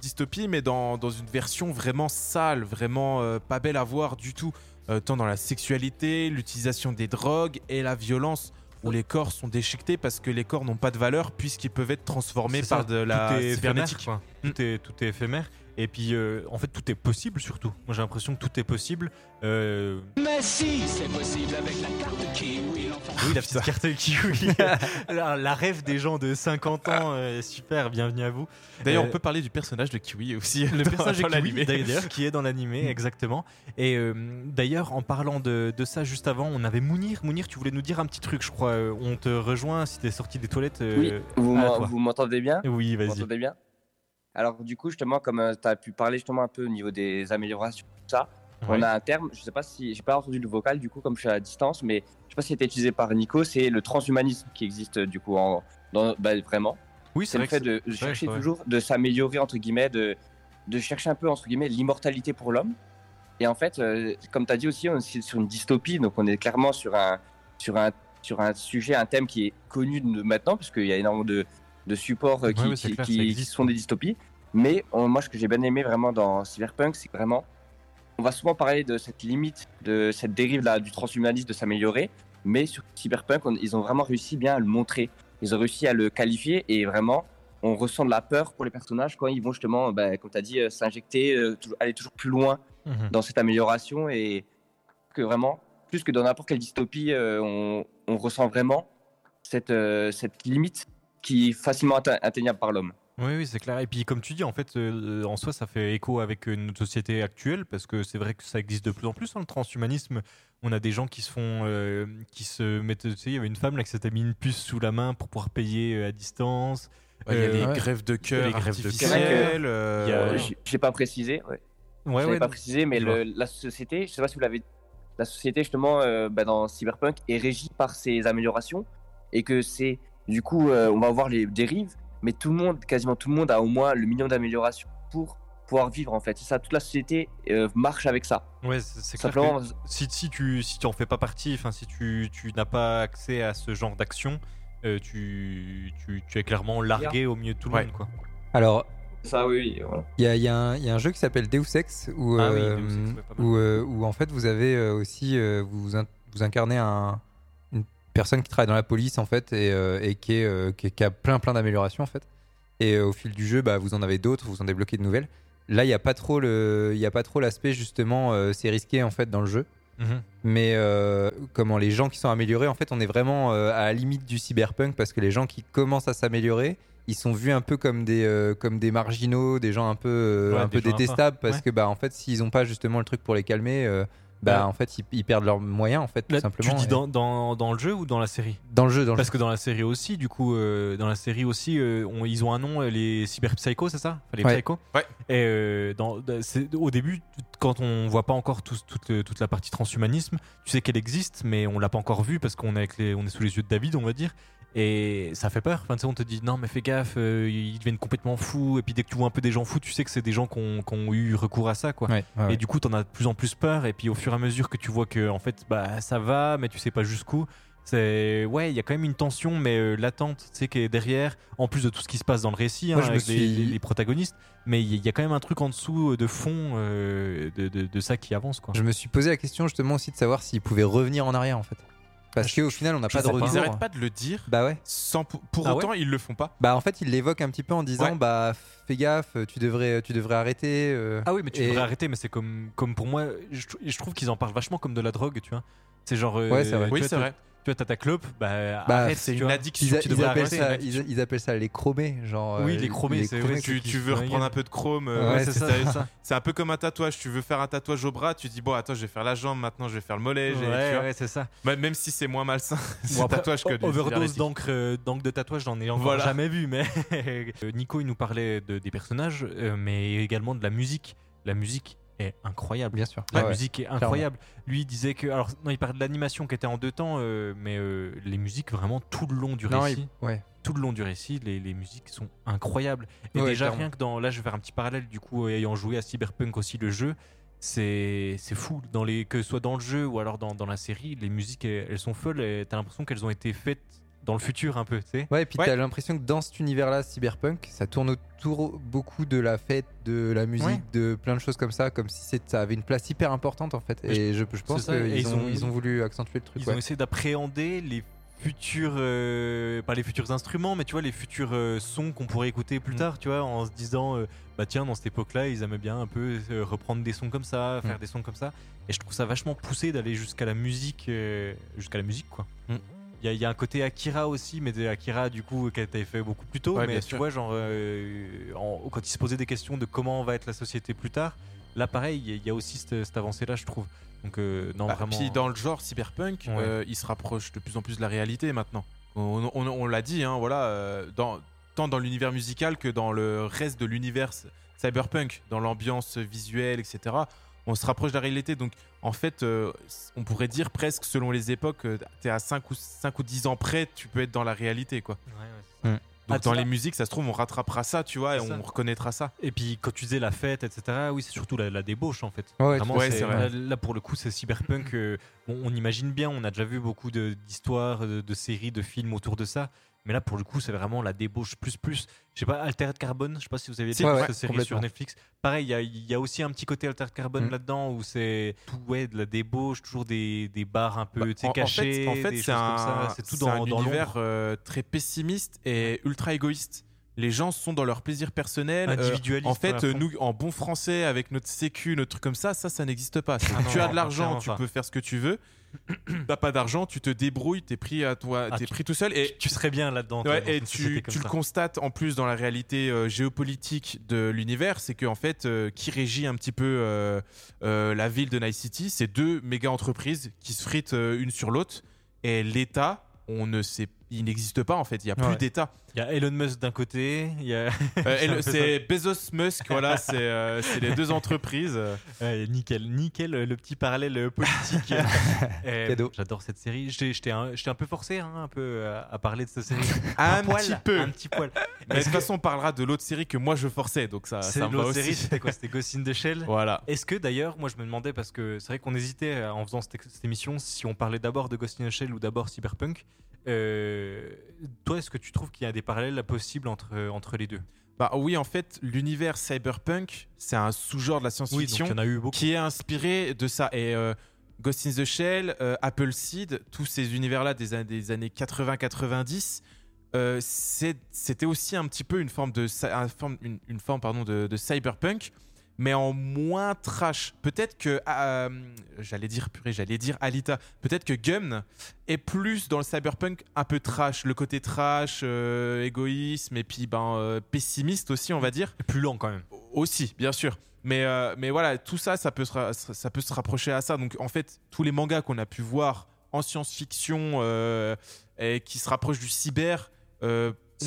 dystopie, mais dans, dans une version vraiment sale, vraiment euh, pas belle à voir du tout. Euh, tant dans la sexualité, l'utilisation des drogues et la violence, où les corps sont déchiquetés parce que les corps n'ont pas de valeur puisqu'ils peuvent être transformés par de la cybernétique. éphémère, quoi. Tout, est, tout est éphémère. Et puis, euh, en fait, tout est possible surtout. Moi, j'ai l'impression que tout est possible. Euh, Mais si, c'est possible avec la carte Kiwi, l'enfant. oui, la petite carte kiwi. [LAUGHS] la, la rêve des gens de 50 ans. euh, super, bienvenue à vous. D'ailleurs, Euh, on peut parler du personnage de Kiwi aussi. Le dans- personnage dans de Kiwi, l'animé. d'ailleurs, qui est dans l'animé, exactement. Et euh, d'ailleurs, en parlant de, de ça juste avant, on avait Mounir. Mounir, tu voulais nous dire un petit truc, je crois. On te rejoint si t'es sorti des toilettes. euh, Oui, vous vous m'entendez bien? Oui, Vous vas-y. m'entendez bien? Alors, du coup, justement, comme tu as pu parler justement un peu au niveau des améliorations, tout ça, Ouais. on a un terme, je sais pas si j'ai pas entendu le vocal du coup, comme je suis à distance, mais je sais pas si c'était utilisé par Nico, c'est le transhumanisme qui existe du coup en, dans, bah, vraiment. Oui, C'est le fait de vrai, chercher toujours, de s'améliorer entre guillemets, de, de chercher un peu entre guillemets l'immortalité pour l'homme. Et en fait, euh, comme tu as dit aussi, on est sur une dystopie, donc on est clairement sur un, sur un, sur un sujet, un thème qui est connu de maintenant, parce qu'il y a énormément de, de supports euh, qui, Ouais, qui- clair, qui- qui sont des dystopies. Mais on- moi, ce que j'ai bien aimé vraiment dans Cyberpunk, c'est vraiment, on va souvent parler de cette limite, de cette dérive là du transhumanisme de s'améliorer, mais sur Cyberpunk, on- ils ont vraiment réussi bien à le montrer. Ils ont réussi à le qualifier et vraiment, on ressent de la peur pour les personnages quand ils vont justement, bah, comme tu as dit, euh, s'injecter, euh, aller toujours plus loin Mhm. dans cette amélioration et que vraiment, plus que dans n'importe quelle dystopie, euh, on, on ressent vraiment cette, euh, cette limite qui est facilement atte- atteignable par l'homme. Oui, oui, c'est clair. Et puis, comme tu dis, en fait, euh, en soi, ça fait écho avec euh, notre société actuelle, parce que c'est vrai que ça existe de plus en plus, hein, le transhumanisme. On a des gens qui se font, euh, qui se mettent, tu sais, il y avait une femme là qui s'était mis une puce sous la main pour pouvoir payer à distance. Ouais, Il y a les ouais. grèves de cœur Les grèves de euh, Euh, j'ai- pas précisé, ouais. Ouais, ouais. pas précisé, mais le- la société, je sais pas si vous l'avez, la société justement euh, bah, dans Cyberpunk est régie par ces améliorations et que c'est du coup euh, on va voir les dérives, mais tout le monde, quasiment tout le monde a au moins le million d'améliorations pour pouvoir vivre en fait. C'est ça, toute la société euh, marche avec ça. Ouais, c'est clair. Simplement, que si, si tu si tu en fais pas partie, enfin si tu, tu n'as pas accès à ce genre d'action, euh, tu, tu, tu es clairement largué au milieu de tout le Ouais. monde, quoi. Alors, ça oui, voilà. il y a, il y a un- y a un jeu qui s'appelle Deus Ex où, Ah oui, Deus Ex, ouais, pas mal. où, euh, où en fait vous avez aussi euh, vous, vous incarnez un, personne qui travaille dans la police en fait et, euh, et qui, est, euh, qui, est- qui a plein plein d'améliorations en fait. Et euh, au fil du jeu, bah, vous en avez d'autres, vous en débloquez de nouvelles. Là, il n'y a pas trop le, il y a pas trop l'aspect justement, c'est risqué en fait dans le jeu. Mhm. Mais comment les gens qui sont améliorés, en fait, on est vraiment à la limite du cyberpunk parce que les gens qui commencent à s'améliorer, ils sont vus un peu comme des comme des marginaux, des gens un peu Ouais, un peu détestables parce Ouais. que bah en fait, s'ils ont pas justement le truc pour les calmer, bah Ouais. en fait, ils, ils perdent leurs moyens en fait tout Là, simplement. tu dis Et- dans, dans, dans le jeu ou dans la série? Dans le jeu, dans le Parce jeu. que dans la série aussi, du coup, euh, dans la série aussi, euh, on- ils ont un nom, euh, les cyber psychos, c'est ça? Enfin, Les Ouais. psychos. Ouais. Et euh, dans, au début, quand on voit pas encore tout- toute, toute la partie transhumanisme, tu sais qu'elle existe, mais on l'a pas encore vue parce qu'on est avec les, on est sous les yeux de David, on va dire. Et ça fait peur. Enfin, tu sais, on te dit non, mais fais gaffe, euh, ils deviennent complètement fous. Et puis dès que tu vois un peu des gens fous, tu sais que c'est des gens qui ont, qui ont eu recours à ça, quoi. Ouais, ouais, ouais. Et du coup, t'en as de plus en plus peur. Et puis, au fur et à mesure que tu vois que, en fait, bah, ça va, mais tu sais pas jusqu'où. C'est ouais, il y a quand même une tension, mais euh, latente, tu sais, qui est derrière. En plus de tout ce qui se passe dans le récit, hein, Moi, je me avec les, suis- les- les protagonistes. Mais il y, a quand même un truc en dessous euh, de fond euh, de, de- de ça qui avance, quoi. Je me suis posé la question justement aussi de savoir s'ils pouvaient revenir en arrière en fait. Parce Je- qu'au final, on n'a pas de retour. Ils arrêtent pas de le dire. Bah ouais. Sans pour, pour Ah autant, ils le font pas. Bah en fait, ils l'évoquent un petit peu en disant Ouais. bah fais gaffe, tu devrais tu devrais arrêter. euh. Ah oui, mais tu Et- devrais arrêter. Mais c'est comme, comme pour moi, je, trou- je trouve qu'ils en parlent vachement comme de la drogue, tu vois. C'est genre. euh, Ouais, c'est vrai. tu Oui, c'est vrai. Tu vois, t'as ta clope, bah, Bah, arrête, C'est tu une addiction. Ils, a- tu ils devrais appellent ça, ils, ils appellent ça les chromés, genre. Oui, euh, les chromés, c'est vrai, Tu, veux reprendre un peu de chrome. euh, Ouais, ouais, c'est ça, [LAUGHS] c'est un peu comme un tatouage. Tu veux faire un tatouage au bras, tu dis bon attends, je vais faire la jambe, maintenant je vais faire le mollet. Ouais, c'est ça. Bah, Même si c'est moins malsain, [LAUGHS] c'est Bon, tatouage que Overdose d'encre euh, d'encre de tatouage, j'en ai encore Voilà. jamais vu, mais [LAUGHS] Nico il nous parlait de- des personnages, mais également de la musique. La musique est incroyable. Bien sûr. La Ah ouais. musique est incroyable. Lui il disait que, alors non, il parlait de l'animation qui était en deux temps, euh, mais euh, les musiques vraiment tout le long du Non, récit. il- ouais. Tout le long du récit, les, les musiques sont incroyables. Et Ouais, déjà clairement. rien que dans, là je vais faire un petit parallèle du coup ayant joué à Cyberpunk aussi le jeu. C'est c'est fou, dans les, que ce soit dans le jeu ou alors dans, dans la série, les musiques elles, elles sont folles et t'as l'impression qu'elles ont été faites dans le futur un peu, tu sais. Ouais, et puis Ouais. t'as l'impression que dans cet univers-là, cyberpunk, ça tourne autour beaucoup de la fête, de la musique, Ouais. de plein de choses comme ça, comme si ça avait une place hyper importante en fait. Mais Et je, je pense qu'ils ils ont, ont- ils ont voulu accentuer le truc. Ils ouais. ont essayé d'appréhender les futurs, euh, pas les futurs instruments, mais tu vois, les futurs euh, sons qu'on pourrait écouter plus Mm. tard, tu vois, en se disant, euh, bah tiens, dans cette époque-là, ils aimaient bien un peu euh, reprendre des sons comme ça, faire Mm. des sons comme ça. Et je trouve ça vachement poussé d'aller jusqu'à la musique, euh, jusqu'à la musique, quoi. Mm. Il y, a- il y a un côté Akira aussi, mais de Akira du coup qui a été fait beaucoup plus tôt. Ouais, mais tu sûr. vois, genre euh, en- quand il se posait des questions de comment va être la société plus tard, là pareil, il y a- il y, a aussi cette, cette avancée-là, je trouve. Donc euh, non, Bah, vraiment. Puis dans le genre cyberpunk, Ouais. euh, il se rapproche de plus en plus de la réalité maintenant. On, on- on l'a dit, hein, voilà, dans, tant dans l'univers musical que dans le reste de l'univers cyberpunk, dans l'ambiance visuelle, etc. On se rapproche de la réalité. Donc en fait, euh, on pourrait dire presque selon les époques, euh, t'es à 5 ou, 5 ou 10 ans près, tu peux être dans la réalité. quoi. Ouais, ouais, c'est ça. Donc Ah, dans les musiques, ça se trouve, on rattrapera ça, tu vois, et on ça. reconnaîtra ça. Et puis quand tu disais la fête, etc., oui, c'est surtout la, la débauche en fait. Ouais, Vraiment, Ouais, là, pour le coup, c'est cyberpunk. euh, bon, on imagine bien, on a déjà vu beaucoup de- d'histoires, de, de séries, de films autour de ça. Mais là, pour le coup, c'est vraiment la débauche plus plus. Je sais pas, Altered Carbone, je sais pas si vous avez vu ouais, cette ouais, série sur Netflix. Pareil, il y a- il y, a aussi un petit côté Altered Carbone Mm. là-dedans où c'est tout ouais, de la débauche, toujours des, des bars un peu Bah, en- cachés, fait, en fait, c'est comme un, ça. Tout dans, un dans univers euh, très pessimiste et ultra égoïste. Les gens sont dans leur plaisir personnel. euh, Individualiste, en fait, nous, en bon français, avec notre sécu, notre truc comme ça, ça, ça n'existe pas. Ah non, tu as de l'argent, tu pas. peux faire ce que tu veux. [COUGHS] t'as pas d'argent, tu te débrouilles, t'es pris à toi, Ah, t'es pris tout seul et Tu, tu serais bien là-dedans. Ouais, et tu, le constates en plus dans la réalité euh, géopolitique de l'univers, c'est que en fait, euh, qui régit un petit peu la ville de Night City, c'est deux méga entreprises qui se fritent une sur l'autre, et l'État, on ne sait, il n'existe pas en fait, il y a plus Ouais. d'État. Il y a Elon Musk d'un côté, il y a. Euh, [LAUGHS] c'est Bezos Musk, voilà, [LAUGHS] c'est euh, c'est les deux entreprises. euh. Ouais, nickel, nickel, euh, le petit parallèle politique. [LAUGHS] Cadeau. J'adore cette série. J'étais un, un peu forcé hein, un peu à parler de cette série. Un, poil, petit peu. Un petit poil. Mais de toute façon, on parlera de l'autre série que moi je forçais, donc ça, C'est ça l'autre série, c'était quoi C'était Ghost in the Shell? Voilà. Est-ce que d'ailleurs, moi je me demandais parce que c'est vrai qu'on hésitait en faisant cette, cette émission si on parlait d'abord de Ghost in the Shell ou d'abord Cyberpunk. Euh, toi, est-ce que tu trouves qu'il y a des parallèles possibles entre, euh, entre les deux? Bah oui, en fait, l'univers cyberpunk, c'est un sous-genre de la science-fiction. qui est inspiré de ça. Et euh, Ghost in the Shell, euh, Apple Seed, tous ces univers-là des, des années 80-90, euh, c'était aussi un petit peu une forme de, cy- un forme- une, une forme pardon, de, de cyberpunk, mais en moins trash. Peut-être que, euh, j'allais dire, purée, j'allais dire Alita, peut-être que Gum est plus dans le cyberpunk un peu trash, le côté trash, euh, égoïsme et puis ben, euh, pessimiste aussi, on va dire. Plus lent quand même. Aussi, bien sûr. Mais, mais voilà, tout ça, ça peut, se ça peut se rapprocher à ça. Donc en fait, tous les mangas qu'on a pu voir en science-fiction et qui se rapprochent du cyber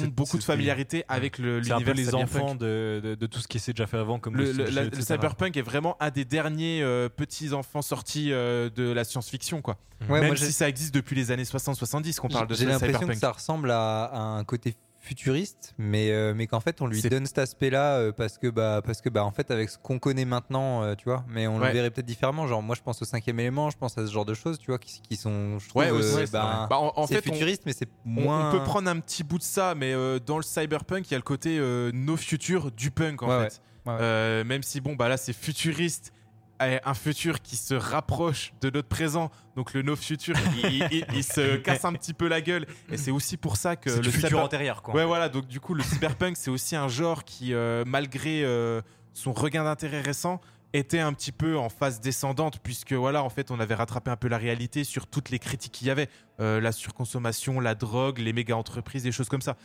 ont beaucoup de familiarité avec l'univers les cyberpunk. enfants de, de, de tout ce qui s'est déjà fait avant, comme Le, le- le cyberpunk est vraiment un des derniers euh, petits enfants sortis euh, de la science-fiction, quoi. Ouais, Même moi, j'ai- si ça existe depuis les années 60-70 qu'on parle de J'ai ce l'impression que cyberpunk. ça ressemble à, à un côté futuriste, mais, euh, mais qu'en fait on lui donne cet aspect-là euh, parce que bah parce que bah en fait avec ce qu'on connaît maintenant, euh, tu vois, mais on Ouais. le verrait peut-être différemment. Genre moi je pense au cinquième élément, je pense à ce genre de choses, tu vois, qui, qui sont je trouve Ouais, aussi, vrai. Bah, en, fait, on- futuriste, mais c'est On- moins. On, peut prendre un petit bout de ça, mais dans le cyberpunk, il y a le côté no future du punk en Ouais, fait. même si bon, bah là c'est futuriste, un futur qui se rapproche de notre présent, donc le no future, il, il- il se [LAUGHS] casse un petit peu la gueule, et c'est aussi pour ça que le futur cyber- antérieur, quoi. Ouais, voilà. Donc du coup, le cyberpunk, c'est aussi un genre qui, euh, malgré euh, son regain d'intérêt récent, était un petit peu en phase descendante, puisque voilà, en fait, on avait rattrapé un peu la réalité sur toutes les critiques qu'il y avait, Euh, la surconsommation, la drogue, les méga entreprises, des choses comme ça.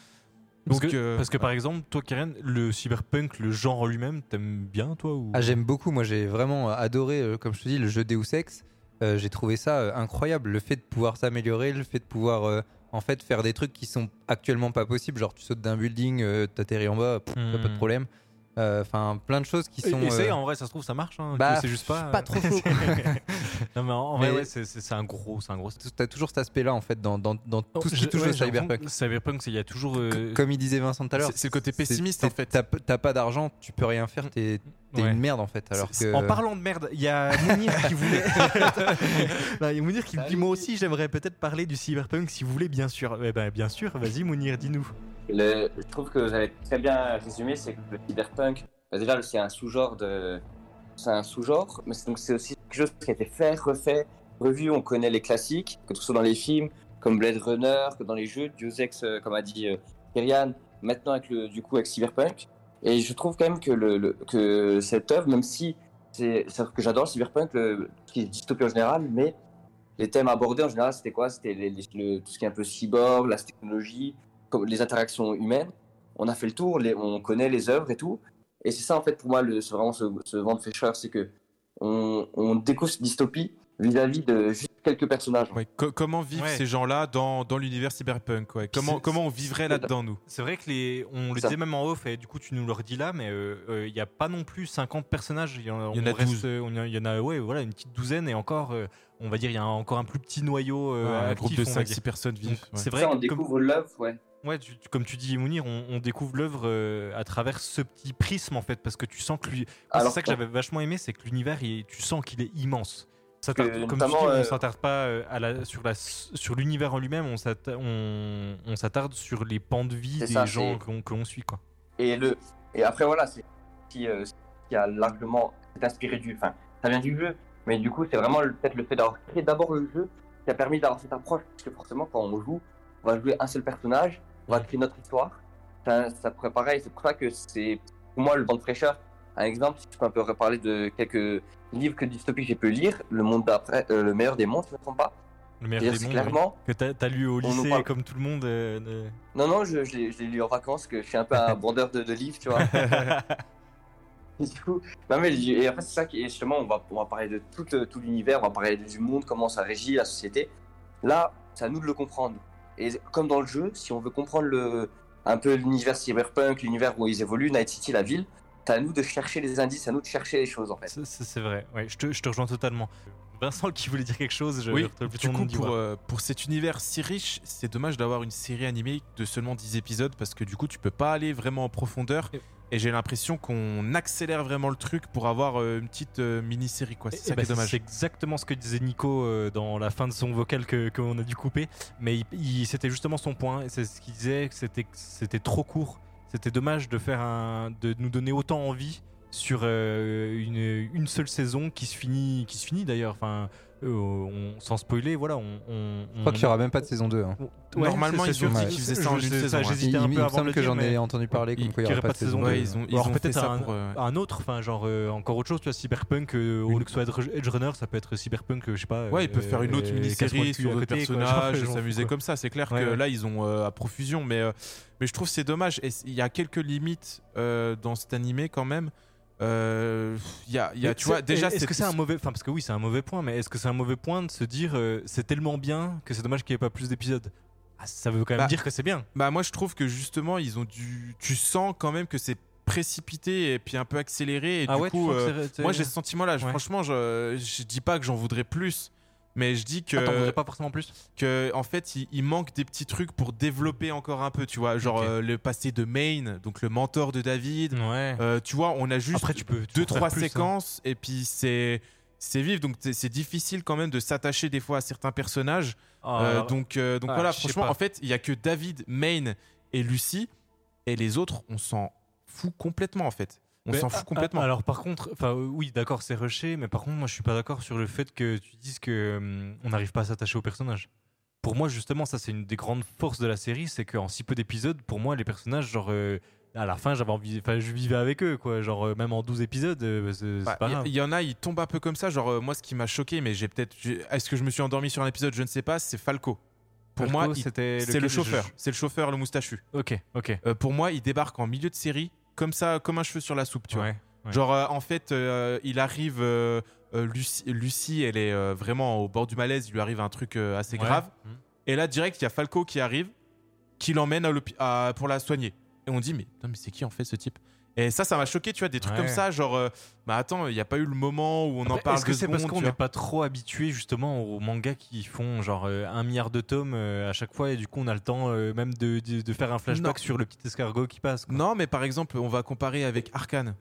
Parce Donc, que, euh, parce que par exemple, toi, Karen, le cyberpunk, le genre en lui-même, t'aimes bien, toi ou... Ah, j'aime beaucoup. Moi, j'ai vraiment adoré, euh, comme je te dis, le jeu Deus Ex. Euh, j'ai trouvé ça euh, incroyable. Le fait de pouvoir s'améliorer, le fait de pouvoir euh, en fait faire des trucs qui sont actuellement pas possibles. Genre, tu sautes d'un building, euh, t'atterris en bas, pff, t'as pas de Hmm. problème. Euh, Enfin, plein de choses qui sont. Essaye, euh, en vrai, ça se trouve, ça marche. hein, bah, c'est juste pas. pas euh, trop chaud. [LAUGHS] non, mais en, vrai, ouais, c'est- un gros, c'est un gros. T'as toujours cet aspect-là en fait dans, dans, dans tout ce qui Je- touche ouais, au cyberpunk. Cyberpunk, c'est- il y a toujours. euh, Comme il disait Vincent tout à l'heure, C'est- le côté pessimiste, en fait. T'as pas d'argent, tu peux rien faire, t'es t'es Ouais. une merde en fait. Alors que En parlant de merde, il y a Mounir qui voulait. [LAUGHS] Il y a Mounir qui me dit Moi aussi, j'aimerais peut-être parler du cyberpunk si vous voulez, bien sûr. Eh ben, bien sûr, vas-y, Mounir, dis-nous. Je trouve que vous avez très bien résumé, c'est que le cyberpunk, bah déjà c'est un sous-genre c'est un sous-genre, mais c'est aussi quelque chose qui a été fait, refait, revu. On connaît les classiques, que ce soit dans les films, comme Blade Runner, que dans les jeux, Deus Ex, euh, comme a dit euh, Kyrian, maintenant avec le, du coup avec cyberpunk. Et je trouve quand même que cette œuvre, même si c'est que j'adore le cyberpunk, le, qui est dystopie en général, mais les thèmes abordés en général, c'était quoi? C'était tout ce qui est un peu cyborg, la technologie, les interactions humaines. On a fait le tour, les- on connaît les œuvres et tout. Et c'est ça, en fait, pour moi, le- c'est vraiment ce, ce vent de fraîcheur, c'est que on, on découvre cette dystopie vis-à-vis de juste quelques personnages. ouais, co- comment vivent Ouais. ces gens-là dans, dans l'univers cyberpunk ouais? comment, comment on vivrait là-dedans, nous? C'est vrai que les, on le disait même en off, et du coup tu nous le redis là, mais euh, euh, il n'y a pas non plus 50 personnages. Il y en a, Il y en a on reste, 12. euh, on y a- Il y en a, ouais, voilà, une petite douzaine, et encore, euh, on va dire, il y a encore un plus petit noyau. euh, Un actif, groupe de on va 5-6 dire. personnes vivent. ouais. C'est vrai, Ça, on comme, découvre l'œuvre, ouais. Ouais, tu- comme tu dis, Mounir, on, on découvre l'œuvre euh, à travers ce petit prisme en fait, parce que tu sens que lui. C'est ça que j'avais vachement aimé, c'est que l'univers, tu sens qu'il est immense. Ça comme tu dis, on euh, s'attarde pas euh, à la, sur la sur l'univers en lui-même, on s'atta- on, on s'attarde sur les pans de vie des ça, gens que l'on suit quoi. Et, le, et après, voilà, c'est ce qui, euh, a largement c'est inspiré du. Enfin, ça vient du jeu, mais du coup, c'est vraiment peut-être le fait d'avoir créé d'abord le jeu qui a permis d'avoir cette approche. Parce que forcément, quand on joue, on va jouer un seul personnage, on va créer notre histoire. Ça, ça pourrait pareil, c'est pour ça que c'est pour moi le vent de fraîcheur. Un exemple, si je peux un peu reparler de quelques livres que dystopiques j'ai pu lire, Le Monde d'après, euh, Le meilleur des mondes, je ne me trompe pas. Le meilleur des mondes, oui. clairement. Que t'as t'as lu au lycée parle- comme tout le monde. euh, de- Non, non, je, je l'ai lu en vacances, que je suis un peu un [LAUGHS] bandeur de, de livres, tu vois. [LAUGHS] Et du coup, non mais et c'est ça qui est justement, on va, on va parler de tout, le- tout l'univers, on va parler du monde, comment ça régit la société. Là, c'est à nous de le comprendre. Et comme dans le jeu, si on veut comprendre un peu l'univers cyberpunk, l'univers où ils évoluent, Night City, la ville, c'est à nous de chercher les indices, à nous de chercher les choses en fait. C'est- vrai, je, je te rejoins totalement. Vincent qui voulait dire quelque chose, je Oui, du coup, pour, euh, pour cet univers si riche, c'est dommage d'avoir une série animée de seulement 10 épisodes parce que du coup, tu peux pas aller vraiment en profondeur. Et- Et j'ai l'impression qu'on accélère vraiment le truc pour avoir euh, une petite euh, mini-série, quoi. C'est Eh ça ben, qui est dommage. C'est exactement ce que disait Nico dans la fin de son vocal que qu'on a dû couper, mais il- il- c'était justement son point. C'est ce qu'il disait, c'était c'était trop court. C'était dommage de faire un, de nous donner autant envie sur euh, une, une seule saison qui se finit, qui se finit d'ailleurs. Enfin, euh, on, sans spoiler, voilà, on. on Je crois qu'il n'y aura même pas de saison 2. hein. Ouais, Normalement, c'est- ils sûr. dit qu'ils faisaient ça en une sais, saison, hein. J'hésitais Il, un il peu me semble le que dire, j'en ai entendu parler il- n'y aura pas de saison 2. Ouais, ils ont, ils ont peut-être un- pour. euh, un autre, enfin genre euh, encore autre chose, tu vois, Cyberpunk, euh, au lieu que ce soit Edge Runner, ça peut être Cyberpunk, euh, je sais pas. Ouais, ils peuvent faire une autre mini-série le sur quoi, personnages, [LAUGHS] s'amuser comme ça. C'est clair Ouais, que ouais. là, ils ont à profusion, mais, mais je trouve que c'est dommage. Il y a quelques limites dans cet animé quand même. Euh, Il y a, il y a- Mais tu vois, déjà, est-ce que c'est un mauvais, enfin parce que oui, c'est un mauvais point, mais est-ce que c'est un mauvais point de se dire euh, c'est tellement bien que c'est dommage qu'il n'y ait pas plus d'épisodes? Ah, Ça veut quand même Bah, dire que c'est bien. Bah moi je trouve que justement ils ont dû tu sens quand même que c'est précipité et puis un peu accéléré et ah du ouais, coup euh, moi j'ai ce sentiment là Ouais. franchement je, je dis pas que j'en voudrais plus mais je dis que Ah, pas forcément plus? que en fait il, il manque des petits trucs pour développer encore un peu tu vois. Genre euh, le passé de Maine donc le mentor de David. Ouais. Euh, tu vois on a juste Après, tu peux tu deux trois plus, hein. séquences et puis c'est c'est vif. Donc c'est difficile quand même de s'attacher des fois à certains personnages. Ah, euh, donc, donc ah, voilà, franchement, en fait, il y a que David, Maine et Lucie, et les autres, on s'en fout complètement, en fait. On Mais, s'en ah, fout complètement. ah, Alors par contre, enfin euh, oui, d'accord, c'est rushé, mais par contre, moi je suis pas d'accord sur le fait que tu dises que hum, on n'arrive pas à s'attacher au personnage. Pour moi, justement, ça c'est une des grandes forces de la série, c'est qu'en si peu d'épisodes, pour moi, les personnages, genre euh, à la fin, j'avais envie, enfin, je vivais avec eux, quoi. Genre euh, même en 12 épisodes, euh, c'est Bah, pas grave. il y, en a, ils tombent un peu comme ça. Genre, euh, moi, ce qui m'a choqué, mais j'ai peut-être. Est-ce que je me suis endormi sur un épisode Je ne sais pas, c'est Falco. Pour Falco, moi, c'est le je- chauffeur. C'est le chauffeur, le moustachu. Ok, ok. Pour moi, il débarque en milieu de série, comme ça, comme un cheveu sur la soupe, tu vois. Ouais. Genre, euh, en fait, euh, il arrive. euh, Lucie, Lucie, elle est vraiment au bord du malaise. Il lui arrive un truc assez Ouais. grave. Mhm. Et là, direct, il y a Falco qui arrive, qui l'emmène à pour la soigner. Et on dit, mais, mais c'est qui en fait ce type? Et ça, ça m'a choqué, tu vois, des trucs Ouais. comme ça, genre, euh, bah attends, il n'y a pas eu le moment où on en parle Est-ce que c'est parce qu'on n'est pas trop habitué justement aux mangas qui font genre euh, un milliard de tomes euh, à chaque fois et du coup on a le temps même de, de- de faire un flashback Non. sur le petit escargot qui passe. quoi. Non, mais par exemple, on va comparer avec Arkane.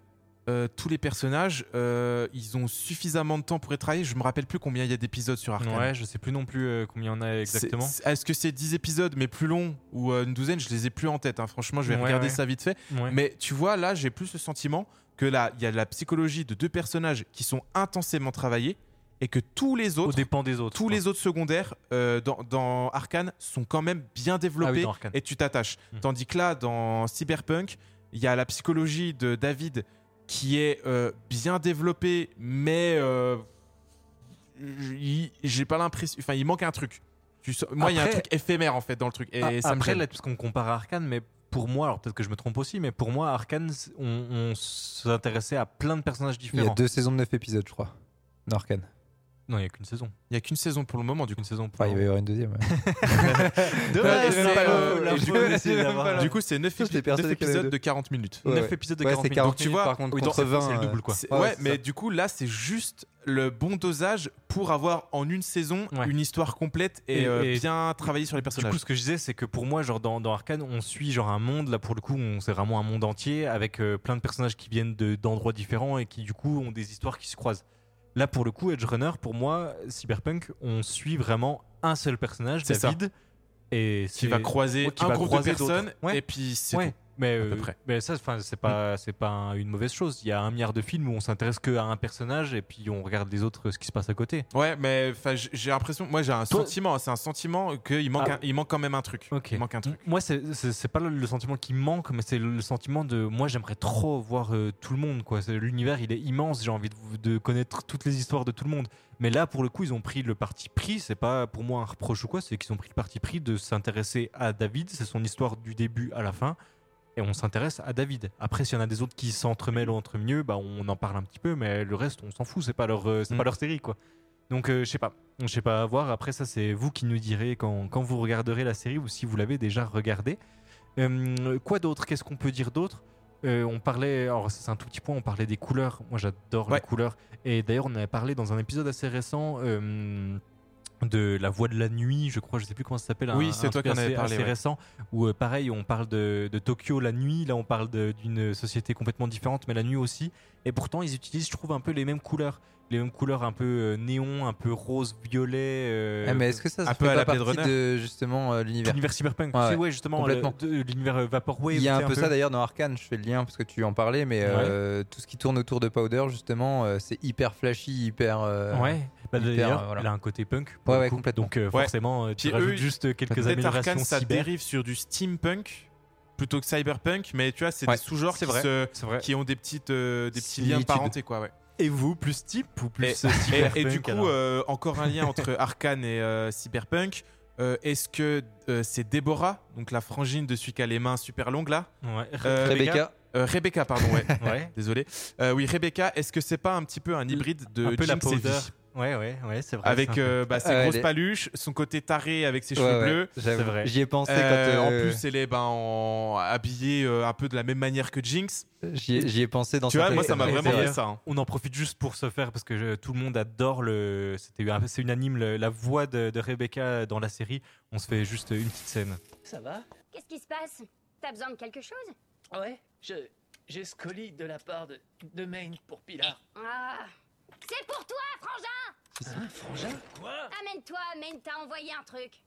Euh, tous les personnages, euh, ils ont suffisamment de temps pour être travaillés. Je me rappelle plus combien il y a d'épisodes sur Arkane. Ouais, je sais plus non plus euh, combien il y en a exactement. Est-ce que c'est 10 épisodes mais plus longs ou euh, une douzaine? Je les ai plus en tête. hein. Franchement, je vais Ouais, regarder ouais. ça vite fait. Ouais. Mais tu vois, là, j'ai plus le sentiment que là, il y a la psychologie de deux personnages qui sont intensément travaillés et que tous les Au autres, dépend des autres. tous quoi. les autres secondaires euh, dans, dans Arkane sont quand même bien développés Ah oui, Arcane. et tu t'attaches. Hmm. Tandis que là, dans Cyberpunk, il y a la psychologie de David qui est euh, bien développée, mais euh, j'ai pas l'impression. Enfin, il manque un truc. Moi, il y a un truc éphémère en fait dans le truc. Et Ah, ça me Après, là, parce qu'on compare à Arkane, mais pour moi, alors peut-être que je me trompe aussi, mais pour moi, Arkane, on, on s'intéressait à plein de personnages Il y a différents. deux saisons de 9 épisodes, je crois. dans Arkane. Non, il n'y a qu'une saison. Il y a qu'une saison pour le moment, du coup. Une saison. pour- Enfin, il va y avoir une deuxième. du coup, Du c'est 9, Ça, j'étais persuadé qu'il y en avait épisodes de 40 minutes. Ouais, Neuf ouais. épisodes de Ouais, 40 c'est minutes. 40 Donc, tu vois, par contre oui, contre donc, c'est- 20. c'est le double, quoi. Ouais, mais ça. du coup, là, c'est juste le bon dosage pour avoir en une saison Ouais. une histoire complète et, Et- euh, et- bien travailler sur les Du personnages. coup, ce que je disais, c'est que pour moi, genre dans, dans Arkane, on suit genre un monde. Là, pour le coup, c'est vraiment un monde entier avec euh, plein de personnages qui viennent de- d'endroits différents et qui du coup ont des histoires qui se croisent. Là, pour le coup, Edge Runner, pour moi, Cyberpunk, on suit vraiment un seul personnage, ça. David, et qui va croiser Ouais, qui un va groupe croiser de personnes. Ouais. et puis c'est Ouais. Mais, peu euh, près. mais ça, enfin, c'est pas, c'est pas un- une mauvaise chose. Il y a un milliard de films où on s'intéresse que à un personnage et puis on regarde les autres, ce qui se passe à côté. Ouais, mais j'ai l'impression, moi j'ai un Toi- sentiment, c'est un sentiment qu'il manque, Ah. un- il manque quand même un truc. Ok. Il manque un truc. Moi, c'est pas le, sentiment qui manque, mais c'est le, sentiment de moi, j'aimerais trop voir euh, tout le monde. quoi. L'univers, il est immense. J'ai envie de, de connaître toutes les histoires de tout le monde. Mais là, pour le coup, ils ont pris le parti pris. C'est pas pour moi un reproche ou quoi. C'est qu'ils ont pris le parti pris de s'intéresser à David. C'est son histoire du début à la fin. Et on s'intéresse à David. Après, s'il y en a des autres qui s'entremêlent entre mieux, bah, on en parle un petit peu. Mais le reste, on s'en fout. C'est pas leur, euh, c'est Mm. pas leur série, quoi. Donc, euh, je sais pas. Je sais pas à voir. Après, ça, c'est vous qui nous direz quand, quand vous regarderez la série ou si vous l'avez déjà regardée. Euh, quoi d'autre? Qu'est-ce qu'on peut dire d'autre? Euh, On parlait, alors ça, c'est un tout petit point, on parlait des couleurs. Moi, j'adore Ouais. les couleurs. Et d'ailleurs, on avait parlé dans un épisode assez récent. euh, de la voix de la nuit, je crois, je sais plus comment ça s'appelle. Oui, c'est toi qui en avais parlé, ouais. récent où euh, pareil, on parle de, de Tokyo la nuit. Là, on parle d'une société complètement différente, mais la nuit aussi. Et pourtant, ils utilisent, je trouve, un peu les mêmes couleurs, les mêmes couleurs un peu euh, néon, un peu rose, violet. euh, Ah, mais est-ce que ça, ça un peu à la Blade partie Runner de justement euh, l'univers l'univers cyberpunk Ouais, ouais, justement, complètement. le- de- l'univers euh, Vaporwave. Il y a un peu ça d'ailleurs dans Arkane, je fais le lien parce que tu en parlais, mais euh, tout ce qui tourne autour de Powder, justement, euh, c'est hyper flashy, hyper. euh, Ouais, bah, hyper, d'ailleurs, euh, voilà. elle a un côté punk. Ouais, complètement. Donc, euh, Ouais. forcément, euh, tu Puis eux, rajoutes juste quelques améliorations Arkane, ça dérive sur du steampunk plutôt que cyberpunk, mais tu vois, c'est Ouais, des sous-genres qui, se- ont des, petites, euh, des petits liens de Similitudes. parenté, quoi, ouais. Et vous, plus type ou plus Et, euh, et- cyberpunk et du coup, euh, encore un lien entre Arkane et euh, Cyberpunk. Euh, Est-ce que euh, c'est Déborah, donc la frangine de celui qui a les mains super longues là Ouais. Euh, Rebecca, Euh, Rebecca, pardon, ouais. [LAUGHS] Ouais. Désolé. Euh, oui, Rebecca, est-ce que c'est pas un petit peu un hybride de un peu la Ouais, ouais, ouais, c'est vrai. Avec euh, bah, ses Ah, grosses paluches, son côté taré avec ses Ouais, cheveux ouais, bleus. c'est vrai. J'y ai pensé Euh, quand. En euh, plus, elle est ben, en... habillée euh, un peu de la même manière que Jinx. J'y ai, pensé dans Tu vois, moi, ça m'a vraiment fait ça. hein. On en profite juste pour se faire parce que je- tout le monde adore le. C'était un- c'est unanime le- la voix de, de Rebecca dans la série. On se fait juste une petite scène. Ça va? Qu'est-ce qui se passe? T'as besoin de quelque chose? Ouais, je. J'ai ce colis de la part de, de Maine pour Pilar. Ah C'est pour toi, frangin Un frangin? Quoi? Amène-toi, Maine t'a envoyé un truc.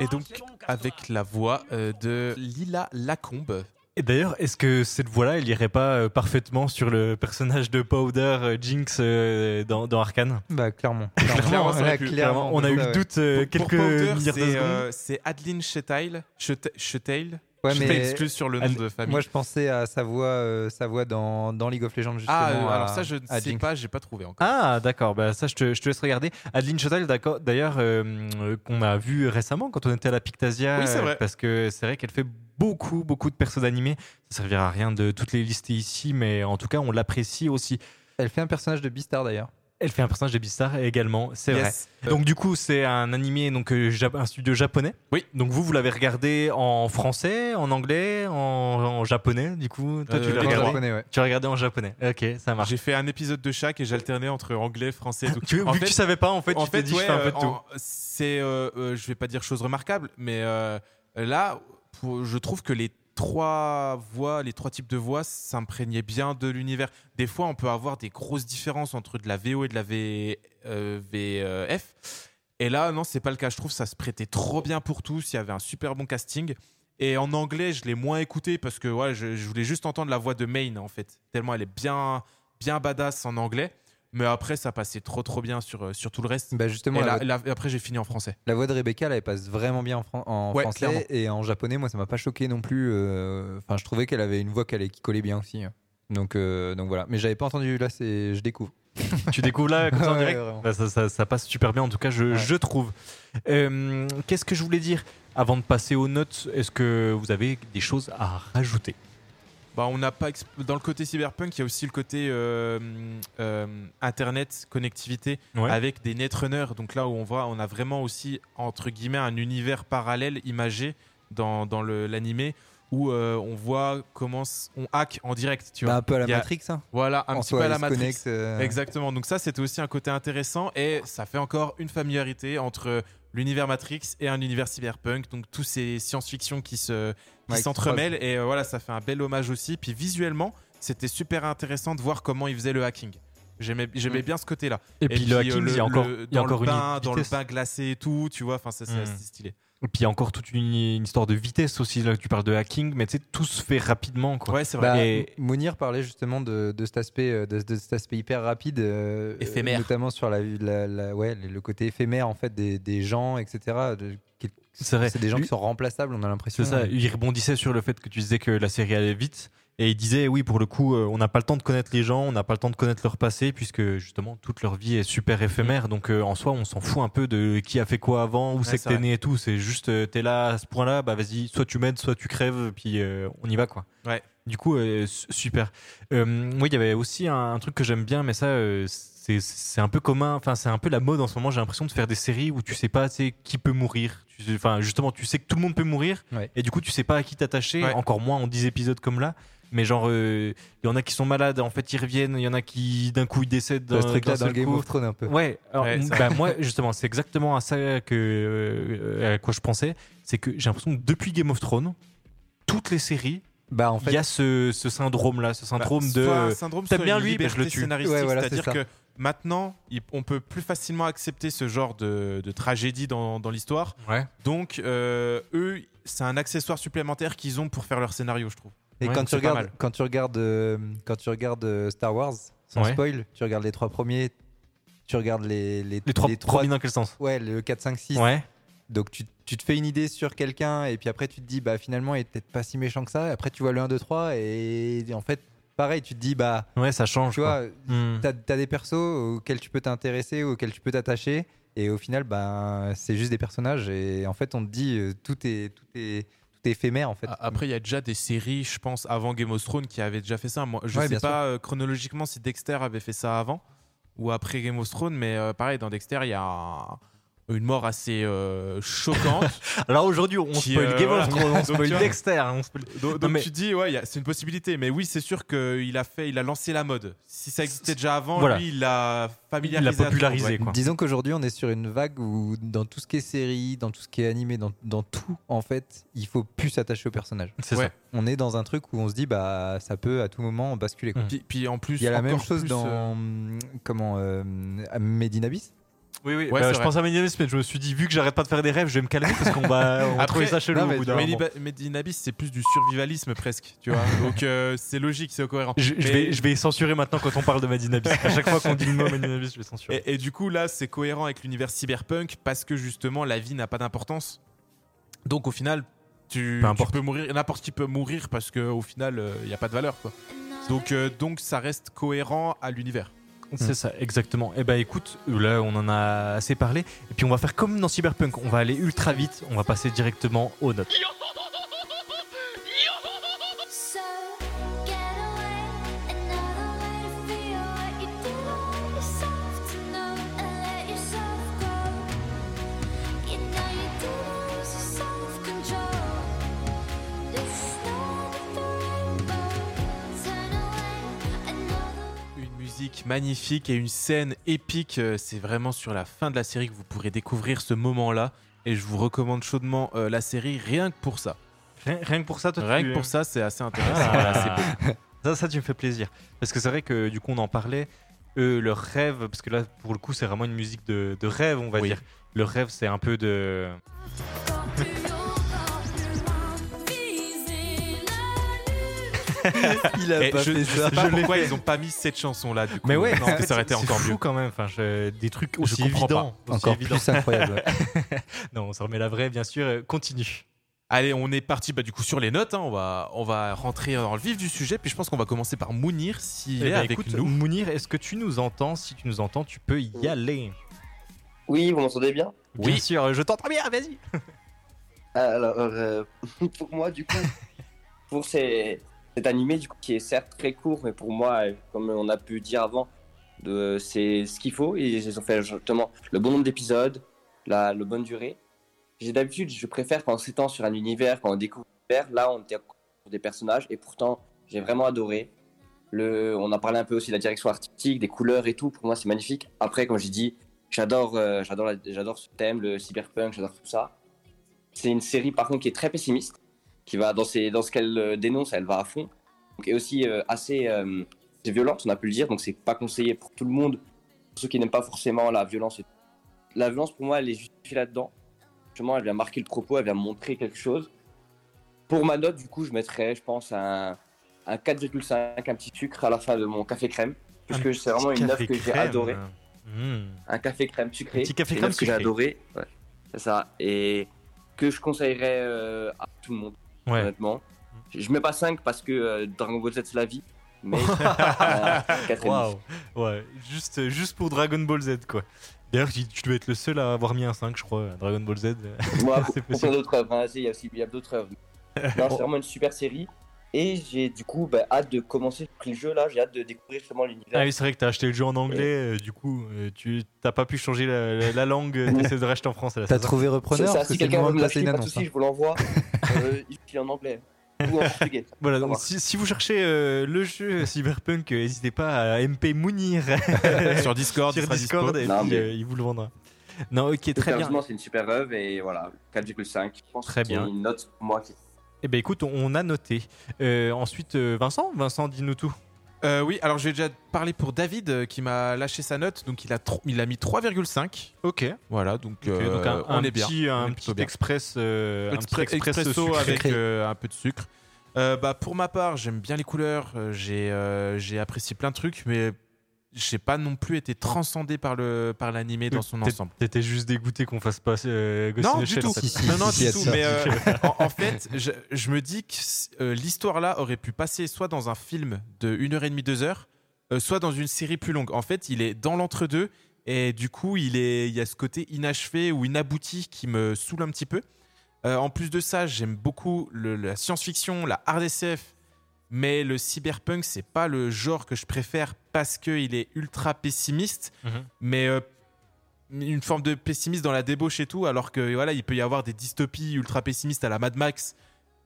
Et donc, avec la voix euh, de Lila Lacombe. Et d'ailleurs, est-ce que cette voix-là, elle irait pas euh, parfaitement sur le personnage de Powder euh, Jinx euh, dans, dans Arkane Bah, [LAUGHS] clairement. Clairement, ça Là, aurait pu. clairement, On a eu ça, le doute euh, Pour- pour quelques Powder, milliards de c'est, secondes. euh, C'est Adeline Chetail. Cheta- Chetail. Ouais, je mais m'excuse sur le nom de famille. moi, je pensais à sa voix, euh, sa voix dans, dans League of Legends, justement. ah, euh, à- alors ça, je ne sais Jinx. pas, j'ai pas trouvé encore. Ah, d'accord. Bah, ça, je te, je te laisse regarder. Adeline Chotel, d'accord. D'ailleurs, euh, euh, qu'on a vu récemment quand on était à la Pictasia. Oui, c'est vrai. Parce que c'est vrai qu'elle fait beaucoup, beaucoup de persos animés. Ça servira à rien de toutes les lister ici, mais en tout cas, on l'apprécie aussi. Elle fait un personnage de Beastar, d'ailleurs. Elle fait un personnage de Beastar également, c'est vrai. Yes. Euh, Donc du coup, c'est un animé, donc euh, un studio japonais. Oui. Donc vous, vous l'avez regardé en français, en anglais, en, en japonais. Du coup, toi, Euh, tu les l'as regardé? japonais, ouais. Tu l'as regardé en japonais. Ok, ça marche. J'ai fait un épisode de chaque et j'alternais entre anglais, français et tout. Tu, En vu fait- que tu savais pas, en fait, en tu fait, dit, ouais, je fais un peu de euh, tout. c'est, euh, euh, je vais pas dire chose remarquable, mais euh, là, pour- je trouve que les trois voix, les trois types de voix s'imprégnait bien de l'univers. Des fois, on peut avoir des grosses différences entre de la VO et de la V, euh, VF. Et là, non, c'est pas le cas. Je trouve ça se prêtait trop bien pour tous. Il y avait un super bon casting. Et en anglais, je l'ai moins écouté parce que ouais, je, voulais juste entendre la voix de Maine en fait. Tellement elle est bien, bien badass en anglais. Mais après, ça passait trop trop bien sur, euh, sur tout le reste. Bah, justement, Et la, après, j'ai fini en français. la voix de Rebecca, là, elle passe vraiment bien en, fran- en Ouais, français. clairement. Et en japonais, moi, ça m'a pas choqué non plus. euh, Enfin, je trouvais qu'elle avait une voix qui collait bien aussi. hein. Donc, euh, donc voilà. Mais j'avais pas entendu, là, c'est je découvre. [LAUGHS] Tu découvres là comme ça en direct. Bah, ça, ça- ça passe super bien, en tout cas, je, Ouais. je trouve. Euh, Qu'est-ce que je voulais dire? Avant de passer aux notes, est-ce que vous avez des choses à rajouter? Bah, on n'a pas dans le côté cyberpunk, il y a aussi le côté euh, euh, internet, connectivité Ouais. avec des netrunners. Donc là où on voit, on a vraiment aussi entre guillemets un univers parallèle imagé dans, dans le- l'animé où euh, on voit comment on hack en direct. Tu Bah, vois. un peu à la a- Matrix. Hein. Voilà, un en petit soi, peu à la Matrix. connecte, euh, Exactement. Donc ça, c'était aussi un côté intéressant et ça fait encore une familiarité entre l'univers Matrix et un univers cyberpunk. Donc tous ces science-fiction qui se qui Ouais, s'entremêlent et euh, voilà, ça fait un bel hommage aussi. Puis visuellement, c'était super intéressant de voir comment ils faisaient le hacking. J'aimais j'aimais Mm. bien ce côté-là. Et, puis, le euh, hacking, il y a encore, le- il y a dans encore le une bain, dans le bain glacé et tout, tu vois. Enfin, ça c'est Mm. assez stylé. Et puis il y a encore toute une, une histoire de vitesse aussi. Là, tu parles de hacking, mais tu sais, tout se fait rapidement. Quoi. Ouais, c'est Bah, vrai. Et- Mounir parlait justement de, de cet aspect, euh, de, de cet aspect hyper rapide, euh, Éphémère. notamment sur la, la- la- ouais, le le côté éphémère en fait des, des gens, etc. de- C'est vrai. C'est des gens Lui- qui sont remplaçables, on a l'impression. C'est ça, il rebondissait sur le fait que tu disais que la série allait vite. Et il disait, oui, pour le coup, euh, on n'a pas le temps de connaître les gens, on n'a pas le temps de connaître leur passé, puisque justement, toute leur vie est super éphémère. Donc, euh, en soi, on s'en fout un peu de qui a fait quoi avant, où c'est que t'es né et tout. C'est juste, euh, t'es là à ce point-là, bah vas-y, soit tu m'aides, soit tu crèves, puis euh, on y va, quoi. Ouais. Du coup, su- super. Moi, il y avait aussi un, un truc que j'aime bien, mais ça, c'est un peu commun. Enfin, c'est un peu la mode en ce moment. J'ai l'impression de faire des séries où tu sais pas, sais, qui peut mourir. Enfin, justement, tu sais que tout le monde peut mourir, Ouais. et du coup, tu sais pas à qui t'attacher. Ouais. Encore moins en 10 épisodes comme là. Mais genre, euh, il y en a qui sont malades, en fait, ils reviennent. Il y en a qui, d'un coup, ils décèdent. Dans ce d'un- truc-là d'un dans Game coup. of Thrones un peu. Ouais, alors, Ouais, bah, moi justement, c'est exactement à ça que, euh, à quoi je pensais. C'est que j'ai l'impression que depuis Game of Thrones, toutes les séries, Bah en il fait, y a ce, ce syndrome-là, ce syndrome Bah, de. soit euh, syndrome, t'aimes bien lui, bah, je le liberté tue. scénaristique, Ouais, voilà, c'est c'est-à-dire ça. que maintenant, il- on peut plus facilement accepter ce genre de, de tragédie dans, dans l'histoire. Ouais. Donc, euh, eux, c'est un accessoire supplémentaire qu'ils ont pour faire leur scénario, je trouve. Et Ouais, quand, tu regardes, mal. quand tu regardes, euh, quand tu regardes euh, Star Wars, sans Ouais. spoil, tu regardes les trois premiers, tu regardes les les, Les trois, premiers dans quel sens? Ouais, le 4, 5, 6. Ouais. Donc tu, tu te fais une idée sur quelqu'un et puis après tu te dis bah finalement il est peut-être pas si méchant que ça. Et après tu vois le 1, 2, 3 et en fait pareil tu te dis bah Ouais, ça change. tu quoi. vois Hmm. t'as as des persos auxquels tu peux t'intéresser auxquels tu peux t'attacher et au final bah c'est juste des personnages et en fait on te dit euh, tout est tout est tout est éphémère en fait. Après, il y a déjà des séries, je pense, avant Game of Thrones qui avaient déjà fait ça. Moi, je Ouais, sais pas euh, chronologiquement si Dexter avait fait ça avant ou après Game of Thrones, mais euh, pareil, dans Dexter, il y a un- une mort assez euh, choquante. [LAUGHS] Alors aujourd'hui, on Qui, spoil euh, Game of Thrones, on spoil. Dexter. hein, on spoil- donc Non, donc mais- tu dis, ouais, c'est une possibilité. Mais oui, c'est sûr qu'il a fait, il a lancé la mode. Si ça existait déjà avant, Voilà. lui, il l'a familiarisé. Il l'a popularisé, quoi. Disons qu'aujourd'hui on est sur une vague où dans tout ce qui est série, dans tout ce qui est animé, dans, dans tout en fait il faut plus s'attacher au personnage. C'est Ouais. ça. On est dans un truc où on se dit bah ça peut à tout moment basculer. quoi. Puis, puis en plus, Il y a la même chose plus, dans euh, comment euh, Medinabis. Oui, oui. Ouais, bah, je vrai. pense à Mediavis, mais je me suis dit, vu que j'arrête pas de faire des rêves, je vais me calmer parce qu'on va, on va Après, trouver ça chelou au bout d'un moment. Medinabis, c'est plus du survivalisme presque, tu vois. [LAUGHS] Donc euh, c'est logique, c'est cohérent. Je, vais, je vais censurer maintenant quand on parle de Medinabis. À chaque fois qu'on dit le mot Medinabis, je vais censurer. Et, et du coup, là, c'est cohérent avec l'univers cyberpunk parce que justement, la vie n'a pas d'importance. Donc, au final, tu, Peu tu peux mourir, n'importe qui peut mourir parce qu'au final, il n'y a pas de valeur. Quoi. Donc, euh, donc, ça reste cohérent à l'univers. C'est ça, exactement. Et bah écoute, là on en a assez parlé. Et puis on va faire comme dans Cyberpunk, on va aller ultra vite, on va passer directement aux notes. Musique magnifique et une scène épique. euh, C'est vraiment sur la fin de la série que vous pourrez découvrir ce moment-là. Et je vous recommande chaudement euh, la série rien que pour ça. Rien, rien que pour ça, toi, Rien tu- que pour ça, c'est assez intéressant. Ah. beau. [LAUGHS] ça, ça, tu me fais plaisir. Parce que c'est vrai que du coup, on en parlait. Eux, leur rêve, parce que là, pour le coup, c'est vraiment une musique de, de rêve, on va Oui. dire. Leur rêve, c'est un peu de. [LAUGHS] Il a Et pas je, fait je ça. sais pas Je l'ai pourquoi fait. ils ont pas mis cette chanson là du coup. Mais ouais, en fait, ça aurait été encore fou mieux. quand même. Enfin, je- des trucs aussi comprends évidents. Encore évidents. plus incroyable. [LAUGHS] Non, on se remet la vraie, bien sûr. Continue. Allez, on est parti bah, du coup sur les notes. hein. On, va, on va rentrer dans le vif du sujet. Puis je pense qu'on va commencer par Mounir s'il Eh est ben, avec écoute, nous. Mounir, est-ce que tu nous entends Si tu nous entends, tu peux y aller. Oui, vous m'entendez bien? Bien sûr, je t'entends bien, vas-y. Alors, euh, [LAUGHS] pour moi, du coup, pour ces- cet animé, du coup, qui est certes très court, mais pour moi, comme on a pu dire avant, c'est ce qu'il faut. Ils ont fait justement le bon nombre d'épisodes, la, bonne durée. J'ai d'habitude, je préfère quand on s'étend sur un univers, quand on découvre. Là, on était sur des personnages, et pourtant, j'ai vraiment adoré. On a parlé un peu aussi de la direction artistique, des couleurs et tout. Pour moi, c'est magnifique. Après, comme j'ai dit, j'adore, euh, j'adore, j'adore ce thème, le cyberpunk, j'adore tout ça. C'est une série par contre qui est très pessimiste, qui va dans, ses- dans ce qu'elle euh, dénonce, elle va à fond. Donc, et aussi euh, assez euh, c'est violente, on a pu le dire, donc c'est pas conseillé pour tout le monde, pour ceux qui n'aiment pas forcément la violence. et- La violence pour moi, elle est justifiée là-dedans. Justement, elle vient marquer le propos, elle vient montrer quelque chose. Pour ma note, du coup, je mettrais, je pense, un, un 4,5, un petit sucre à la fin de mon café crème. Puisque c'est vraiment une œuvre que j'ai adorée. Mmh. Un café crème sucré. Un petit café crème œuvre que j'ai sucré. adoré. Ouais, c'est ça. Et que je conseillerais euh, à tout le monde, Ouais. honnêtement. Je mets pas 5 parce que euh, Dragon Ball Z c'est la vie. Mais [LAUGHS] euh, 4,5. Waouh. Ouais, juste, juste pour Dragon Ball Z, quoi. D'ailleurs, tu dois être le seul à avoir mis un 5, je crois, à Dragon Ball Z. Moi, [LAUGHS] C'est possible. d'autres œuvres. hein, Il y a d'autres œuvres. [LAUGHS] C'est vraiment une super série. Et j'ai du coup bah, hâte de commencer j'ai pris le jeu là. J'ai hâte de découvrir justement l'univers. Ah oui, c'est vrai que t'as acheté le jeu en anglais, euh, du coup, euh, tu t'as pas pu changer la, la- la langue, euh, t'essaies de racheter en français. là, T'as trouvé C'est repreneur ça, si quelqu'un veut de me une pas de soucis, je vous l'envoie. [LAUGHS] euh, il est en anglais ou en portugais. Voilà, donc si, si vous cherchez euh, le jeu Cyberpunk, n'hésitez pas à MP Mounir [LAUGHS] Sur Discord, sur Discord et Non, puis mais- euh, il vous le vendra. Non, ok, très bien. C'est une super œuvre et voilà, 4,5. Je pense Très que c'est bien. une note pour moi qui Eh ben écoute, on, a noté. Euh, ensuite, euh, Vincent, Vincent, dis-nous tout. Euh, oui, alors je vais déjà parler pour David euh, qui m'a lâché sa note, donc il a, il a mis 3,5. Ok. Voilà, donc, Ok, euh, donc un, on un est bien. petit, On un est petit bien. express, un petit Expre- express expresso avec un peu de sucre. Bah, pour ma part, j'aime bien les couleurs. j'ai j'ai apprécié plein de trucs, mais j'ai pas non plus été transcendé par le par l'animé dans son ensemble. T'étais juste dégoûté qu'on fasse pas euh, Ghost in Non, the du Shell. Si, si, non, non, si, du tout. Mais euh, [LAUGHS] en, en fait, je, je me dis que euh, l'histoire là aurait pu passer soit dans un film de 1h30, 2 heures, euh, soit dans une série plus longue. En fait, il est dans l'entre-deux et du coup, il, est, il y a ce côté inachevé ou inabouti qui me saoule un petit peu. En plus de ça, j'aime beaucoup le- la science-fiction, la hard SF, mais le cyberpunk, c'est pas le genre que je préfère parce qu'il est ultra pessimiste Mhm. mais euh, une forme de pessimisme dans la débauche et tout, alors que voilà, il peut y avoir des dystopies ultra pessimistes à la Mad Max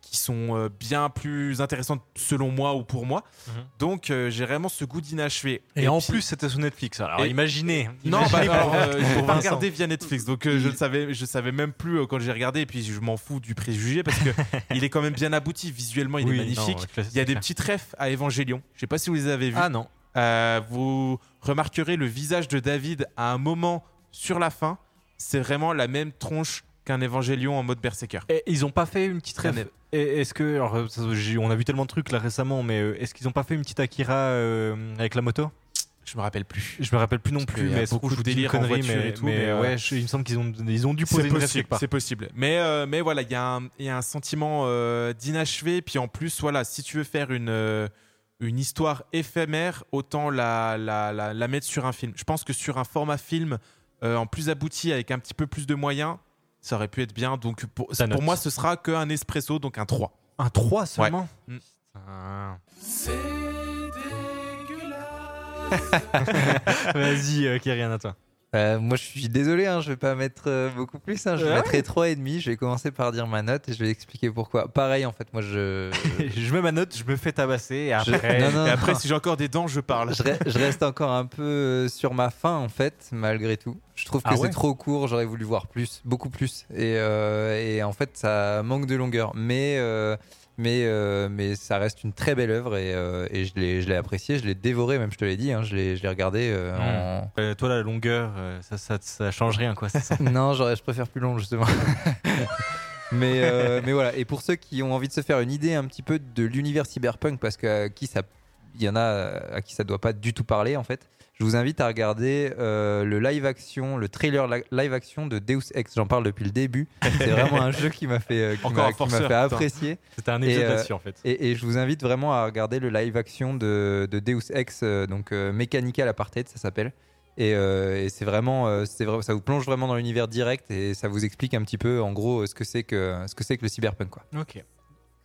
qui sont euh, bien plus intéressantes selon moi ou pour moi. Mhm. Donc euh, j'ai vraiment ce goût d'inachevé. Et, en puis- plus, c'était sur Netflix. Alors Et- imaginez. non, bah, imaginez alors, euh, faut pour pas Vincent. regarder via Netflix. Donc euh, je ne savais, je savais même plus euh, quand j'ai regardé. Et puis je m'en fous du préjugé parce que [LAUGHS] il est quand même bien abouti visuellement. Il Oui, est magnifique. non, ouais, classe- il y a des petits refs à Evangelion. Je sais pas si vous les avez vus. Ah non. Euh, vous remarquerez le visage de David à un moment sur la fin. C'est vraiment la même tronche qu'un Evangelion en mode berserker. Et ils ont pas fait une petite. Et Est-ce que alors, on a vu tellement de trucs là récemment, mais euh, est-ce qu'ils ont pas fait une petite Akira euh, avec la moto? Je me rappelle plus. Je me rappelle plus non plus, mais beaucoup de délire en conneries, voiture mais, et tout, mais, mais, euh, ouais, je- il me semble qu'ils ont ils ont dû poser une possible, c'est possible. Mais, euh, mais voilà, il y, a un- il y a un sentiment d'inachevé. Puis en plus, voilà, si tu veux faire une, une histoire éphémère, autant la, la, la, la mettre sur un film. Je pense que sur un format film en plus abouti, avec un petit peu plus de moyens, ça aurait pu être bien. Donc pour, pour moi, ce sera qu'un espresso, donc un 3. Un 3 seulement? Mm. Putain. C'est [LAUGHS] Vas-y, euh, Kyrian, à toi. Euh, moi, je suis désolé, hein, je vais pas mettre euh, beaucoup plus. hein, je Ouais. mettrai 3,5. Je vais commencer par dire ma note et je vais expliquer pourquoi. Pareil, en fait, moi, je. [LAUGHS] je mets ma note, je me fais tabasser et Je- après. Non, non, Et après, non. si j'ai encore des dents, je parle. je, re- je reste encore un peu euh, sur ma fin, en fait, malgré tout. Je trouve que Ah c'est ouais? trop court. J'aurais voulu voir plus, beaucoup plus. Et, euh, et en fait, ça manque de longueur. Mais. Mais, euh, mais ça reste une très belle œuvre et, euh, et je l'ai je l'ai apprécié, je l'ai dévoré, même je te l'ai dit, hein, je l'ai je l'ai regardé euh, en, Euh, toi, la longueur, euh, ça, ça, ça change rien, quoi. c'est ça [LAUGHS] non, j'aurais- je préfère plus long justement. [LAUGHS] mais, euh, mais voilà. Et pour ceux qui ont envie de se faire une idée un petit peu de l'univers cyberpunk, parce que qui ça, il y en a à qui ça doit pas du tout parler en fait. Je vous invite à regarder euh, le live action, le trailer li- live action de Deus Ex. J'en parle depuis le début. C'est [LAUGHS] vraiment un jeu qui m'a fait, euh, qui Encore m'a- un qui m'a forceur, fait apprécier. C'était un épisode euh, là-dessus, en fait. Et, et je vous invite vraiment à regarder le live action de, de Deus Ex, euh, donc euh, Mechanical Apartheid, ça s'appelle. Et, euh, et c'est vraiment, euh, c'est vrai, ça vous plonge vraiment dans l'univers direct et ça vous explique un petit peu, en gros, euh, ce que c'est que ce que c'est que le cyberpunk, quoi. Ok.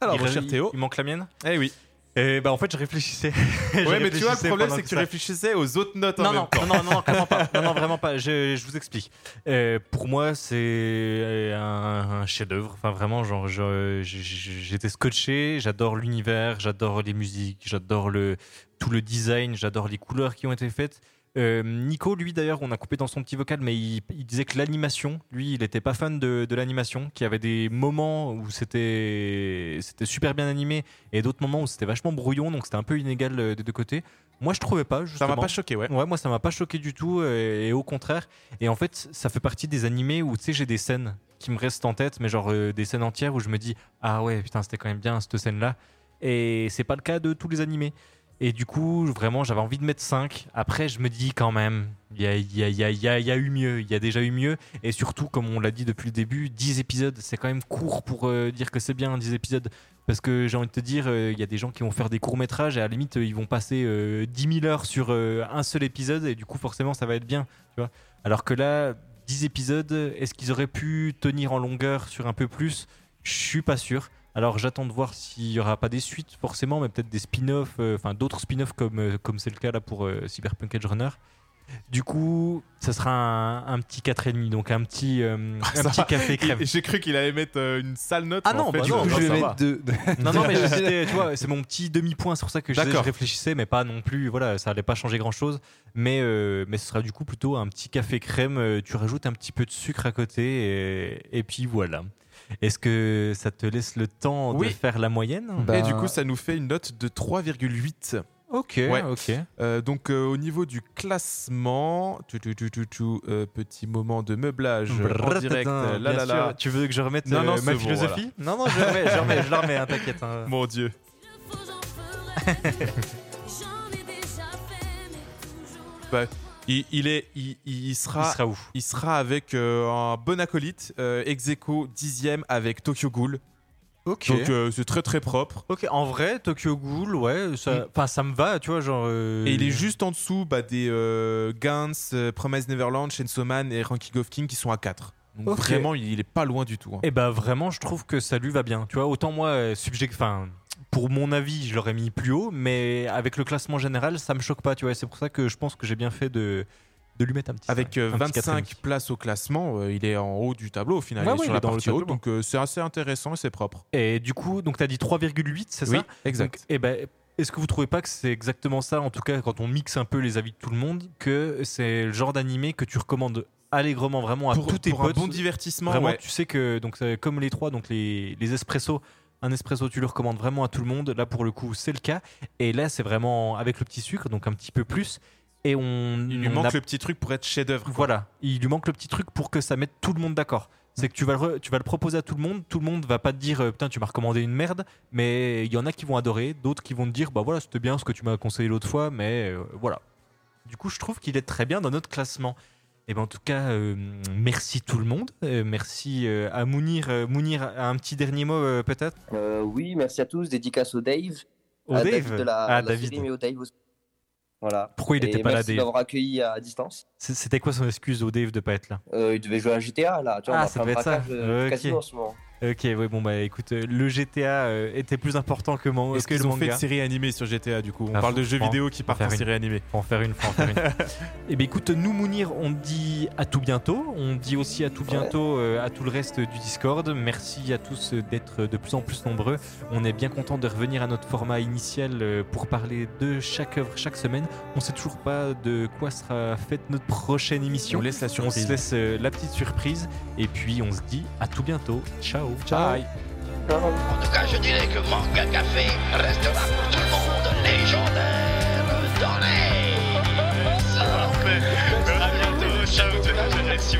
Alors, il, mon cher Théo. il manque la mienne? Eh oui. Et bah en fait, je réfléchissais. [LAUGHS] Je Ouais, mais tu vois, le problème, c'est que tu réfléchissais aux autres notes en Non, même non, temps. non, non, non, clairement pas. Non, non, [LAUGHS] vraiment pas. Je, je vous explique. Euh, pour moi, c'est un, un chef-d'œuvre. Enfin, vraiment, genre, j'étais scotché. J'adore l'univers, j'adore les musiques, j'adore le tout le design, j'adore les couleurs qui ont été faites. Euh, Nico, lui d'ailleurs, on a coupé dans son petit vocal, mais il, il disait que l'animation, lui, il n'était pas fan de, de l'animation, qu'il y avait des moments où c'était c'était super bien animé et d'autres moments où c'était vachement brouillon, donc c'était un peu inégal euh, des deux côtés. Moi, je trouvais pas. Ça Justement. m'a pas choqué, ouais. Ouais, moi ça m'a pas choqué du tout euh, et, au contraire. Et en fait, ça fait partie des animés où tu sais, j'ai des scènes qui me restent en tête, mais genre euh, des scènes entières où je me dis ah ouais putain c'était quand même bien cette scène là. Et c'est pas le cas de tous les animés. Et du coup, vraiment, j'avais envie de mettre 5. Après, je me dis quand même, il y a, y, a, y, a, y, a, eu mieux, il y a déjà eu mieux. Et surtout, comme on l'a dit depuis le début, 10 épisodes, c'est quand même court pour euh, dire que c'est bien 10 épisodes. Parce que j'ai envie de te dire, euh, il y a des gens qui vont faire des courts-métrages et à la limite, euh, ils vont passer euh, 10 000 heures sur un seul épisode et du coup, forcément, ça va être bien. Tu vois Alors que là, 10 épisodes, est-ce qu'ils auraient pu tenir en longueur sur un peu plus? Je suis pas sûr. Alors j'attends de voir s'il y aura pas des suites forcément, mais peut-être des spin-offs, euh, enfin d'autres spin-offs comme euh, comme c'est le cas là pour euh, Cyberpunk Edge Runner. Du coup, ça sera un, un petit 4,5, donc un petit, euh, [LAUGHS] un petit café crème. J'ai cru qu'il allait mettre euh, une sale note. Ah mais en non, fait, bah non, je vais va. mettre deux. [LAUGHS] Non, non, mais [LAUGHS] tu vois, c'est mon petit demi-point, c'est pour ça que je, je réfléchissais, mais pas non plus, voilà, ça allait pas changer grand-chose. Mais, euh, mais ce sera du coup plutôt un petit café crème, tu rajoutes un petit peu de sucre à côté, et, et puis voilà. Est-ce que ça te laisse le temps Oui. de faire la moyenne Et du coup, ça nous fait une note de 3,8. Ok, Ouais. ok. Euh, donc euh, au niveau du classement, tu, tu, tu, euh, petit moment de meublage en direct. euh, là. Tu veux que je remette Non, euh, non, ma c'est bon, philosophie? Non, non, je, remets, je, remets, je la remets, hein, t'inquiète. hein. Mon Dieu. [LAUGHS] Bah, il, il est, il, il sera, Il sera où il sera avec euh, un bon acolyte, euh, ex aequo dixième avec Tokyo Ghoul. Ok. Donc euh, c'est très très propre. Ok, en vrai, Tokyo Ghoul, ouais, ça, ça me va, tu vois, genre. euh, Et il est juste en dessous bah, des euh, Promise Neverland, Chainsaw Man et Ranking of King qui sont à 4. Donc vraiment, il, il est pas loin du tout. hein. Et bah vraiment, je trouve que ça lui va bien. Tu vois, autant moi, subject, enfin, pour mon avis, je l'aurais mis plus haut, mais avec le classement général, ça me choque pas. Tu vois, c'est pour ça que je pense que j'ai bien fait de de lui mettre un petit. Avec cinq, euh, un petit 25 4,5. places au classement, euh, il est en haut du tableau au final. Ouais, il est ouais, sur il la est partie haute, donc euh, c'est assez intéressant et c'est propre. Et du coup, donc t'as dit 3,8, c'est Oui, ça? Exact. Donc, eh ben, est-ce que vous trouvez pas que c'est exactement ça, en tout cas quand on mixe un peu les avis de tout le monde, que c'est le genre d'animé que tu recommandes allègrement vraiment à Pour, tous tes pour un potes? bon divertissement, Vraiment, ouais. tu sais que donc comme les trois, donc les, les espressos, un espresso tu le recommandes vraiment à tout le monde. Là pour le coup c'est le cas. Et là c'est vraiment avec le petit sucre, donc un petit peu plus. Et on, il lui on manque a- le petit truc pour être chef-d'œuvre. Voilà, il lui manque le petit truc pour que ça mette tout le monde d'accord. C'est que tu vas, le re- tu vas le proposer à tout le monde, tout le monde va pas te dire euh, putain tu m'as recommandé une merde, mais il y en a qui vont adorer, d'autres qui vont te dire bah voilà c'était bien ce que tu m'as conseillé l'autre fois, mais euh, voilà. Du coup je trouve qu'il est très bien dans notre classement. Et ben en tout cas euh, merci tout le monde, Euh, merci euh, à Mounir. Euh, Mounir un petit dernier mot euh, peut-être? Euh, oui, merci à tous. Dédicace au Dave. Au à Dave David de la, Ah, la David. série, mais au Dave aussi. Voilà. Pourquoi il Et était pas là, merci Dave? d'avoir accueilli à distance. C'était quoi son excuse au Dave de pas être là? Euh, il devait jouer à GTA là. Tu vois, Ah, on a ça devait être ça. braquage, Ok. casino en ce moment. Ok, oui, bon, bah écoute, euh, le GTA euh, était plus important que, mon, Est-ce que le qu'ils ont fait de série animée sur GTA du coup? On Ah, parle faut- de jeux faut en- vidéo qui partent faire en une. série animée. Faut en faire une, faut en faire une. [LAUGHS] Eh bien écoute, nous Mounir, on dit à tout bientôt. On dit aussi à tout bientôt euh, à tout le reste du Discord. Merci à tous euh, d'être de plus en plus nombreux. On est bien content de revenir à notre format initial euh, pour parler de chaque œuvre chaque semaine. On sait toujours pas de quoi sera faite notre prochaine émission. On laisse la On surprise. se laisse euh, la petite surprise et puis on se dit à tout bientôt. Ciao. Bye. En tout cas, je dirais que Manga Café restera pour tout le monde légendaire dans les... [LAUGHS] À bientôt, ciao, merci.